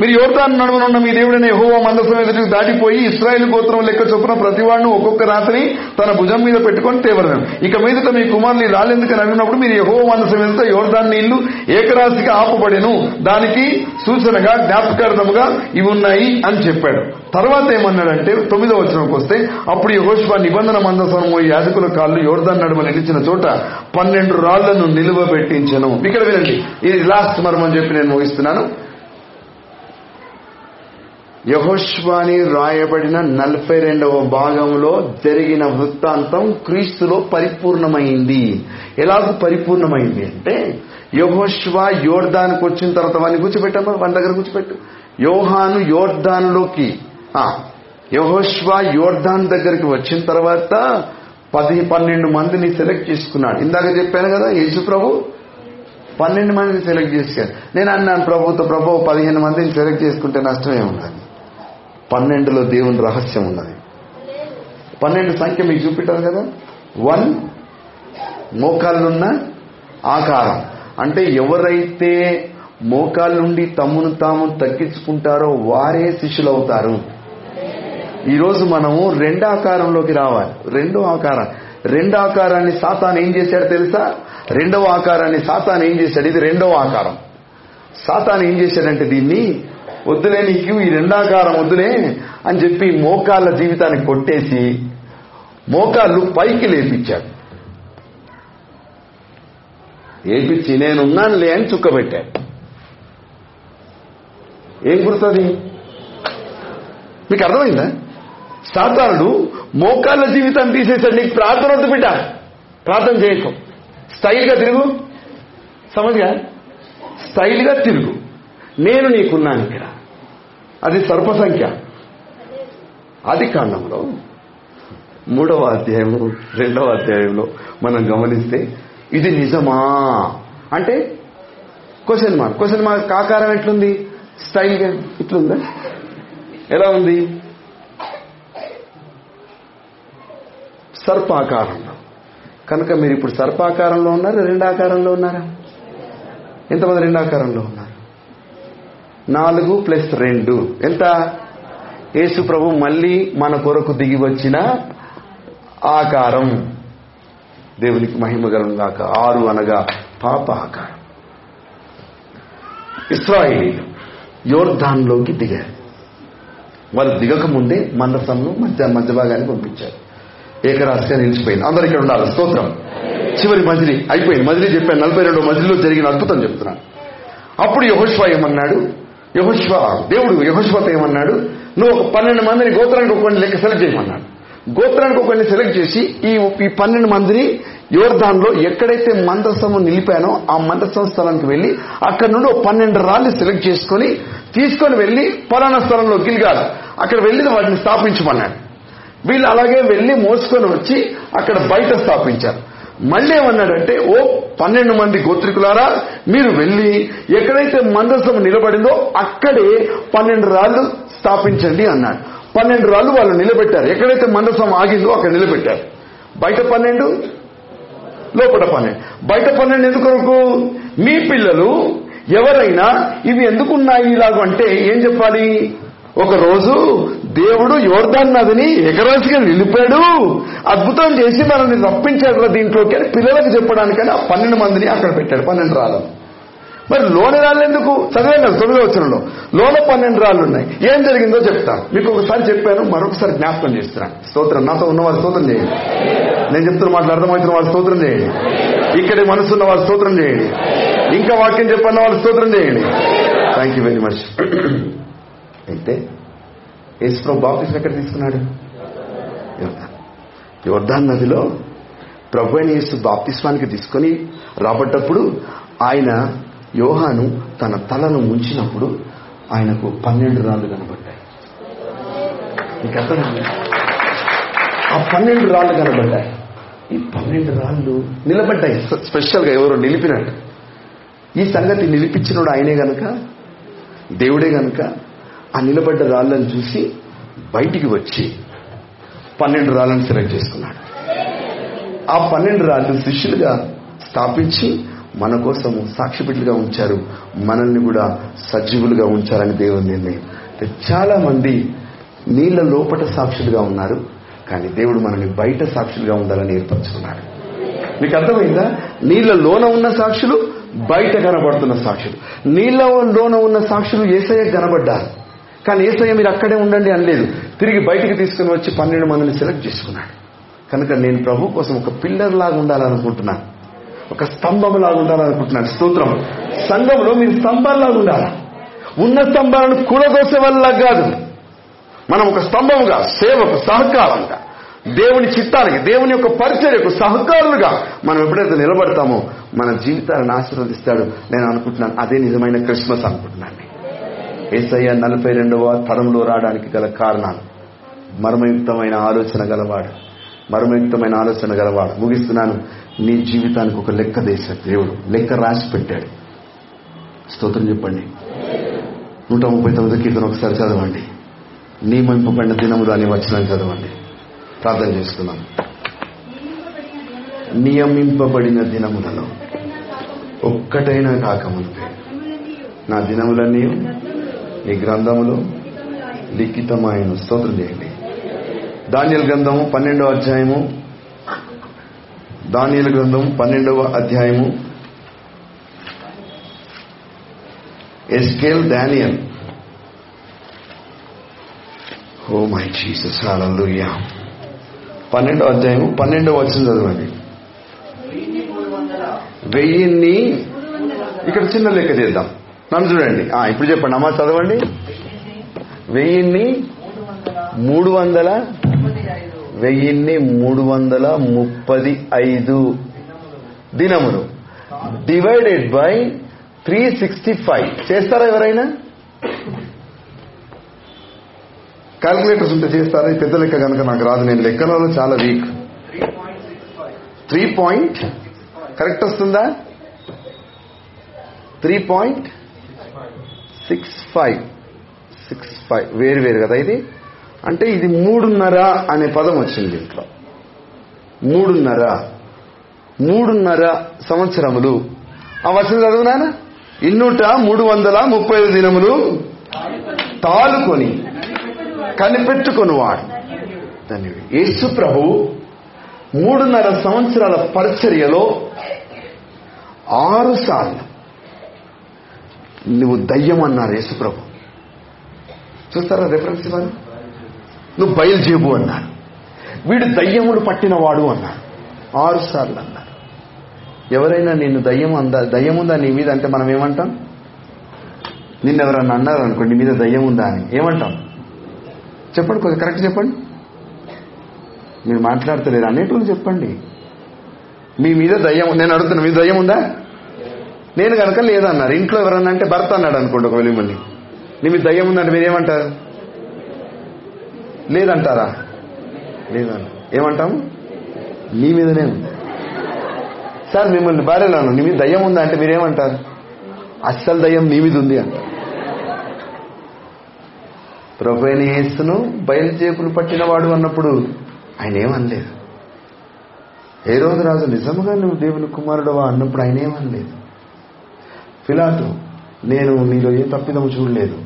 మీరు యువతాన్ని నడుమనున్న మీ దేవుడైన యెహోవా మందసం ఎదుటికి దాటిపోయి ఇస్రాయేల్ గోత్రం లెక్క చొప్పున ప్రతివాడిని ఒక్కొక్క రాత్రిని తన భుజం మీద పెట్టుకొని తేవరను ఇక మీదట మీ కుమారుని రాళ్ళెందుకు అడిగినప్పుడు మీరు యహోవ మందసం ఎదుట యువతాన్ని నీళ్ళు ఏకరాశికి ఆపబడిను. దానికి సూచనగా జ్ఞాపకార్థముగా ఇవి ఉన్నాయి అని చెప్పాడు. తర్వాత ఏమన్నాడంటే తొమ్మిదో వచనంకి వస్తే అప్పుడు యెహోషువ నిబంధన మందసము యాజకుల కాళ్ళు యోర్దాన్ నడుమ నిలిచిన చోట పన్నెండు రాళ్ళను నిలువ పెట్టించను. ఇక్కడ వినండి ఇది లాస్ట్ మర్మని చెప్పి నేను ముగిస్తున్నాను. యహోష్వాని రాయబడిన నలభై రెండవ భాగంలో జరిగిన వృత్తాంతం క్రీస్తులో పరిపూర్ణమైంది. ఎలాగ పరిపూర్ణమైంది అంటే యహోష్వా యోర్దానికి వచ్చిన తర్వాత వాడిని కూర్చోబెట్టమ్మా వాని దగ్గర కూర్చోబెట్టు. యోహాను యోర్దాన్లోకి యహోష్వా యోర్దాన్ దగ్గరికి వచ్చిన తర్వాత పది పన్నెండు మందిని సెలెక్ట్ చేసుకున్నాడు. ఇందాక చెప్పాను కదా యేసు ప్రభు పన్నెండు మందిని సెలెక్ట్ చేశారు నేను అన్నాను ప్రభుతో ప్రభు పదిహేను మందిని సెలెక్ట్ చేసుకుంటే నష్టమే ఉండాలి పన్నెండులో దేవుని రహస్యం ఉన్నది. పన్నెండు సంఖ్య మీకు చూపెట్టారు కదా? వన్ మోకాళ్ళున్న ఆకారం. అంటే ఎవరైతే మోకాళ్ళుండి తమ్మును తాము తగ్గించుకుంటారో వారే శిష్యులు అవుతారు ఈరోజు మనము రెండో ఆకారంలోకి రావాలి. రెండో ఆకారం. రెండో ఆకారాన్ని సాతాన్ ఏం చేశాడు తెలుసా? రెండవ ఆకారాన్ని సాతాన్ ఏం చేశాడు? ఇది రెండవ ఆకారం. సాతాన్ ఏం చేశాడంటే దీన్ని వద్దులే నీకు ఈ రెండాకారం వద్దులే అని చెప్పి మోకాళ్ళ జీవితాన్ని కొట్టేసి మోకాళ్ళు పైకి లేపించాడు. ఏపిచ్చి నేనున్నానులే అని చుక్కబెట్టాడు. ఏం గుర్తుంది? మీకు అర్థమైందా? సాతానుడు మోకాళ్ళ జీవితాన్ని తీసేసాడు నీకు ప్రార్థన వద్దు బిడ్డ. ప్రార్థన చేయకు. స్టైల్గా తిరుగు. సమజ్గా? స్టైల్గా తిరుగు. నేను నీకున్నాను ఇక్కడ. అది సర్ప సంఖ్య. ఆది కాండంలో మూడవ అధ్యాయము రెండవ అధ్యాయంలో మనం గమనిస్తే ఇది నిజమా? అంటే క్వశ్చన్ మార్క్ క్వశ్చన్ మార్క్ ఆకారం ఎట్లుంది? స్టైల్గా ఇట్లుందా ఎలా ఉంది? సర్పాకారంలో కనుక మీరు ఇప్పుడు సర్పాకారంలో ఉన్నారా? రెండాకారంలో ఉన్నారా? ఎంతమంది రెండాకారంలో ఉన్నారు? నాలుగు ప్లస్ రెండు. ఎంత? యేసు ప్రభు మళ్ళీ మన కొరకు దిగి వచ్చిన ఆకారం. దేవునికి మహిమ గాక. ఆరు అనగా పాప ఆకారం. ఇస్రాయిలీలు యోర్ధాన్లోకి దిగారు. వాళ్ళు దిగక ముందే మధ్య మధ్య భాగాన్ని పంపించారు. ఏకరాశిగా నిలిచిపోయింది. అందరూ ఇక్కడ ఉండాలి. స్తోత్రం. చివరి మజిలీ అయిపోయింది. మజిలీ చెప్పాను. నలభై రెండో మజిలీలో జరిగిన అద్భుతం చెప్తున్నాను. అప్పుడు యహోష్వా ఏమన్నాడు? యహోష్వా దేవుడు యహోష్వాతో ఏమన్నాడు? నువ్వు ఒక పన్నెండు మందిని గోత్రానికి ఒకరిని లెక్క సెలెక్ట్ చేయమన్నాడు. గోత్రానికి ఒకరిని సెలెక్ట్ చేసి ఈ ఈ పన్నెండు మందిని యోర్ధాన్లో ఎక్కడైతే మందస్థము నిలిపానో ఆ మందస్థం స్థలానికి వెళ్ళి అక్కడ నుండి ఒక పన్నెండు రాళ్ళు సెలెక్ట్ చేసుకొని తీసుకొని వెళ్ళి పలానా స్థలంలో గిల్గాలి అక్కడ వెళ్ళి వాటిని స్థాపించమన్నాడు. వీళ్ళు అలాగే వెళ్ళి మోసుకొని వచ్చి అక్కడ బయట స్థాపించారు. మళ్ళీ ఏమన్నాడంటే ఓ పన్నెండు మంది గోత్రికులారా మీరు వెళ్ళి ఎక్కడైతే మందసం నిలబడిందో అక్కడే పన్నెండు రాళ్ళు స్థాపించండి అన్నాడు. పన్నెండు రాళ్ళు వాళ్ళు నిలబెట్టారు. ఎక్కడైతే మందసం ఆగిందో అక్కడ నిలబెట్టారు. బయట పన్నెండు లోపల పన్నెండు. బయట పన్నెండు ఎందుకు మీ పిల్లలు ఎవరైనా ఇవి ఎందుకున్నాయి ఇలాగ అంటే ఏం చెప్పాలి? ఒక రోజు దేవుడు యోర్దాన్ నదిని ఎగరాసిగా నిలిపాడు. అద్భుతం చేసి మనల్ని రప్పించాడు దీంట్లోకి అని పిల్లలకు చెప్పడానికని ఆ పన్నెండు మందిని అక్కడ పెట్టాడు. పన్నెండు రాళ్ళు. మరి లోని రాళ్ళు ఎందుకు? చదివాను కదా తొమ్మిదో వచ్చరంలో లోన పన్నెండు రాళ్ళు ఉన్నాయి. ఏం జరిగిందో చెప్తాను మీకు ఒకసారి చెప్పాను మరొకసారి జ్ఞాపకం చేస్తున్నాను స్తోత్రం. నాతో ఉన్న వాళ్ళు స్తోత్రం చేయండి. నేను చెప్తున్న మాటలు అర్థమవుతున్న వాళ్ళు స్తోత్రం చేయండి. ఇక్కడే మనసున్న వాళ్ళు స్తోత్రం చేయండి. ఇంకా వాక్యం చెప్పన్న వాళ్ళు స్తోత్రం చేయండి. థ్యాంక్ యూ వెరీ మచ్ అయితే యేసుప్రభు బాప్తిసం ఎక్కడ తీసుకున్నాడు? యోర్దాన్. యోర్దాన్ నదిలో ప్రభు అయిన యేసు బాప్తిస్వానికి తీసుకొని రాబడ్డప్పుడు ఆయన యోహాను తన తలను ముంచినప్పుడు ఆయనకు పన్నెండు రాళ్ళు కనబడ్డాయి. మీకు ఆ పన్నెండు రాళ్ళు కనబడ్డాయి. ఈ పన్నెండు రాళ్ళు నిలబడ్డాయి. స్పెషల్గా ఎవరో నిలిపినట్టు. ఈ సంగతి నిలిపించినోడు ఆయనే గనక? దేవుడే గనక? ఆ నిలబడ్డ రాళ్ళను చూసి బయటికి వచ్చి పన్నెండు రాళ్ళను సెలెక్ట్ చేసుకున్నాడు. ఆ పన్నెండు రాళ్ళు శిష్యులుగా స్థాపించి మన కోసము సాక్షిపెట్టుగా ఉంచారు. మనల్ని కూడా సజీవులుగా ఉంచారని దేవుని నిర్ణయం. చాలా మంది నీళ్ళ లోపట సాక్షులుగా ఉన్నారు. కానీ దేవుడు మనల్ని బయట సాక్షులుగా ఉండాలని ఏర్పరచుకున్నాడు. మీకు అర్థమైందా? నీళ్ళ లోన ఉన్న సాక్షులు బయట కనబడుతున్న సాక్షులు. నీళ్ళ లోన ఉన్న సాక్షులు ఏసయ్య కనబడ్డారు. కానీ ఏసయ్య మీరు అక్కడే ఉండండి అనలేదు. తిరిగి బయటికి తీసుకుని వచ్చి పన్నెండు మందిని సెలెక్ట్ చేసుకున్నాడు. కనుక నేను ప్రభు కోసం ఒక పిల్లర్ లాగా ఉండాలనుకుంటున్నాను ఒక స్తంభం లాగా ఉండాలనుకుంటున్నాను స్తోత్రం. సంఘంలో మీరు స్తంభాల్లాగా ఉండాలా? ఉన్న స్తంభాలను కూడదోసే వల్ల కాదు. మనం ఒక స్తంభంగా సేవకు సహకారంగా దేవుని చిత్తానికి దేవుని యొక్క పరిచర్యకు సహకారులుగా మనం ఎప్పుడైతే నిలబడతామో మన జీవితాలను ఆశీర్వదిస్తాడు. నేను అనుకుంటున్నాను అదే నిజమైన క్రిస్మస్ అనుకుంటున్నాను. ఏసయ్య నలభై రెండవ తరంలో రావడానికి గల కారణాలు. మర్మయుక్తమైన ఆలోచన గలవాడు. మర్మయుక్తమైన ఆలోచన గలవాడు. ముగిస్తున్నాను. నీ జీవితానికి ఒక లెక్క దేశాడు దేవుడు. లెక్క రాసి పెట్టాడు. స్తోత్రం చెప్పండి. నూట ముప్పై తొమ్మిది కీర్తన ఒకసారి చదవండి. నియమింపబడిన దినములు అని వచ్చిన చదవండి. ప్రార్థన చేసుకున్నాం నియమింపబడిన దినములలో ఒక్కటైనా కాకముందే నా దినములన్నీ నీ గ్రంథములో లిఖితమైన స్తోత్రం చేయండి. దానియల గ్రంథము పన్నెండవ అధ్యాయము దానియల గ్రంథం పన్నెండవ అధ్యాయము. Ezekiel Daniel. Oh my Jesus hallelujah. పన్నెండవ అధ్యాయము పన్నెండవ వచ్చిన చదవండి. వెయ్యిన్ని ఇక్కడ చిన్న లెక్క చేద్దాం. నన్ను చూడండి. ఇప్పుడు చెప్పండి. అమ్మ చదవండి. వెయ్యిన్ని మూడు వందల మూడు వందల ఐదు వెయ్యిన్ని మూడు వందల ముప్పది ఐదు దినములు. Divided by three sixty five చేస్తారా ఎవరైనా? క్యాల్కులేటర్స్ ఉంటే చేస్తారా? పెద్ద లెక్క కనుక నాకు రాదు. నేను లెక్కలలో చాలా వీక్ త్రీ పాయింట్ కరెక్ట్ వస్తుందా? Three point six five six five వేరు వేరు కదా ఇది? అంటే ఇది మూడున్నర అనే పదం వచ్చింది దీంట్లో మూడున్నర. మూడున్నర సంవత్సరములు. ఆ వచ్చింది చదువునానా ఇన్నుట మూడు వందల ముప్పై ఐదు దినములు తాలుకొని కనిపెట్టుకొనివాడు. ధన్యుడు. యేసు ప్రభు మూడున్నర సంవత్సరాల పరిచర్యలో ఆరు సార్లు నువ్వు దయ్యం అన్నారు యేసుప్రభు. చూస్తారా రిఫరెన్స్ ఇవ్వాలి నువ్వు బయలుజేబు అన్నాడు వీడు దయ్యములు పట్టినవాడు అన్నాడు ఆరు సార్లు అన్నారు. ఎవరైనా నిన్ను దయ్యం అందా దయ్యం ఉందా నీ మీద? అంటే మనం ఏమంటాం? నిన్న ఎవరన్నా అన్నారు అనుకోండి నీ మీద దయ్యం ఉందా అని. ఏమంటాం? చెప్పండి కొంచెం కరెక్ట్ చెప్పండి. మీరు మాట్లాడతలేరు అనేటోళ్ళు చెప్పండి. మీ మీద దయ్యం నేను అడుగుతున్నా మీ దయ్యం ఉందా? నేను కనుక లేదన్నారు ఇంట్లో ఎవరన్నా అంటే భర్త అన్నాడు అనుకోండి ఒకవేళ మిమ్మల్ని. నీ మీద దయ్యం ఉందంటే మీరేమంటారు లేదంటారా? లేదన్న ఏమంటాము? నీ మీదనే ఉంది. సార్ మిమ్మల్ని భార్యలను నీ మీద దయ్యం ఉందా అంటే మీరేమంటారు అస్సలు దయ్యం నీ మీద ఉంది అంట. ప్రభైన యేసును బయలుచేపులు పట్టినవాడు అన్నప్పుడు ఆయన ఏమనలేదు. ఏ రోజు రాజు నిజముగా నువ్వు దేవుని కుమారుడవా అన్నప్పుడు ఆయన ఏమనలేదు. ఫిలాతో నేను నీలో ఏ తప్పిదము చూడలేదు.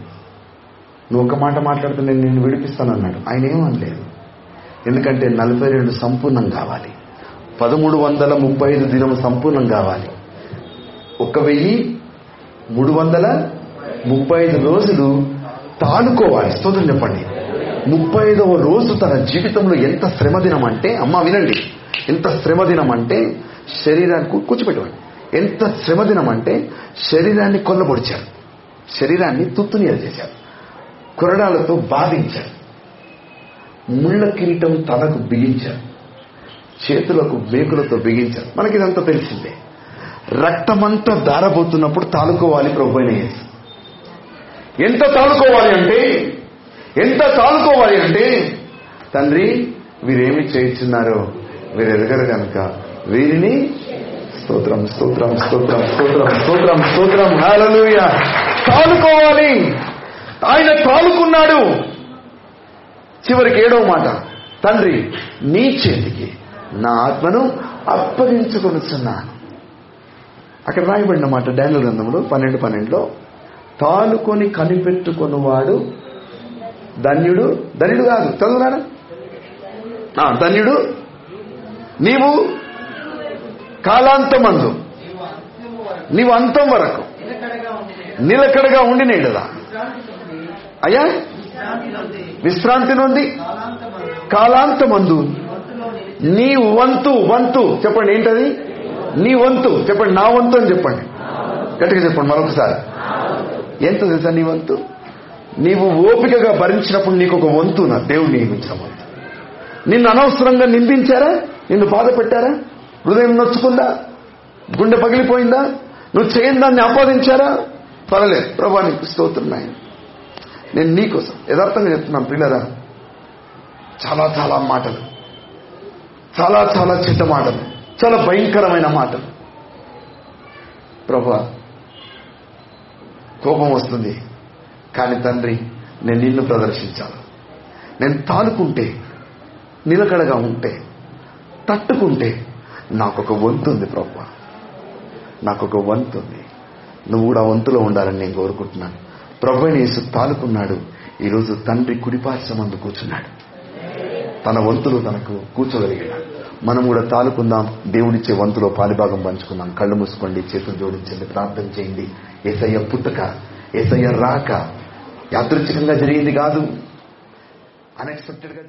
నువ్వు ఒక మాట మాట్లాడితే నేను నిన్ను విడిపిస్తానన్నాడు. ఆయన ఏమనలేదు ఎందుకంటే నలభై రెండు సంపూర్ణం కావాలి. పదమూడు వందల ముప్పై ఐదు దినం సంపూర్ణం కావాలి. ఒక వెయ్యి మూడు వందల ముప్పై ఐదు రోజులు తానుకోవాలి. స్తోత్రం చెప్పండి. ముప్పై ఐదవ రోజు తన జీవితంలో ఎంత శ్రమ దినం అంటే అమ్మ వినండి ఎంత శ్రమ దినం అంటే శరీరానికి కూ- కూర్చోపెట్టండి ఎంత శ్రమదినం అంటే శరీరాన్ని కొల్లబొడిచారు శరీరాన్ని తుత్తునియలు చేశారు కొరడాలతో బాధించారు ముళ్ళ కిరీటం తలకు బిగించారు చేతులకు మేకులతో బిగించారు మనకి ఇదంతా తెలిసిందే. రక్తమంతా దారబోతున్నప్పుడు తాలుకోవాలి ప్రభుత్వ ఎంత తాలుకోవాలి అంటే ఎంత తాలుకోవాలి అంటే తండ్రి వీరేమి చేయించున్నారో వీరు ఎదగరు కనుక వీరిని స్తోత్రం స్తోత్రం స్తోత్రం స్తోత్రం స్తోత్రం స్తోత్రం. హాలూయ తాలుకోవాలి. ఆయన తాలుకున్నాడు. చివరికి ఏడో మాట. తండ్రి నీ చేతికి నా ఆత్మను అప్పగించుకొనుచున్నాను. అక్కడ రాయబడిన మాట డానియల్ గ్రంథంలో పన్నెండు పన్నెండులో తాలుకొని కనిపెట్టుకున్నవాడు ధన్యుడు ధన్యుడు కాదు. చదువునాడు ధన్యుడు. నీవు కాలాంతమందు. నీవు అంతం వరకు. నిలకడగా ఉండి ఉండినేడుదా అయ్యా? విశ్రాంతి నుండి. కాలాంతమందు. నీ వంతు వంతు. చెప్పండి ఏంటది? నీ వంతు. చెప్పండి నా వంతు అని చెప్పండి. గట్టిగా చెప్పండి మరొకసారి. ఎంత తెలుసా నీ వంతు? నీవు ఓపికగా భరించినప్పుడు నీకు ఒక వంతు నా దేవుడు నియమించిన వంతు. నిన్ను అనవసరంగా నిందించారా? నిన్ను బాధ పెట్టారా హృదయం నొచ్చుకుందా? గుండె పగిలిపోయిందా? నువ్వు చేయని దాన్ని ఆపాదించారా? పర్వాలేదు. ప్రభా నీకు స్తోత్రున్నాయి నేను నీకోసం యథార్థంగా చెప్తున్నాను పిల్లరా చాలా చాలా మాటలు. చాలా చాలా చెడ్డ మాటలు. చాలా భయంకరమైన మాటలు. ప్రభా కోపం వస్తుంది. కానీ తండ్రి నేను నిన్ను ప్రదర్శించాలి. నేను తాలుకుంటే నిలకడగా ఉంటే తట్టుకుంటే నాకొక వంతు ఉంది ప్రభా. నాకొక వంతు ఉంది. నువ్వు కూడా వంతులో ఉండాలని నేను కోరుకుంటున్నాను. ప్రభు యేసు తాలుకున్నాడు ఈరోజు తండ్రి కుడిపార్చమందు కూర్చున్నాడు. తన వంతులు తనకు కూర్చోగలిగినాడు మనం కూడా తాలుకుందాం దేవుడిచ్చే వంతులో పాలిభాగం పంచుకుందాం. కళ్ళు మూసుకోండి చేతులు జోడించండి ప్రార్థన చేయండి. ఏసయ్య పుట్టక ఏసయ్య రాక. యాదృచ్ఛికంగా జరిగింది కాదు. అన్ఎక్స్పెక్టెడ్గా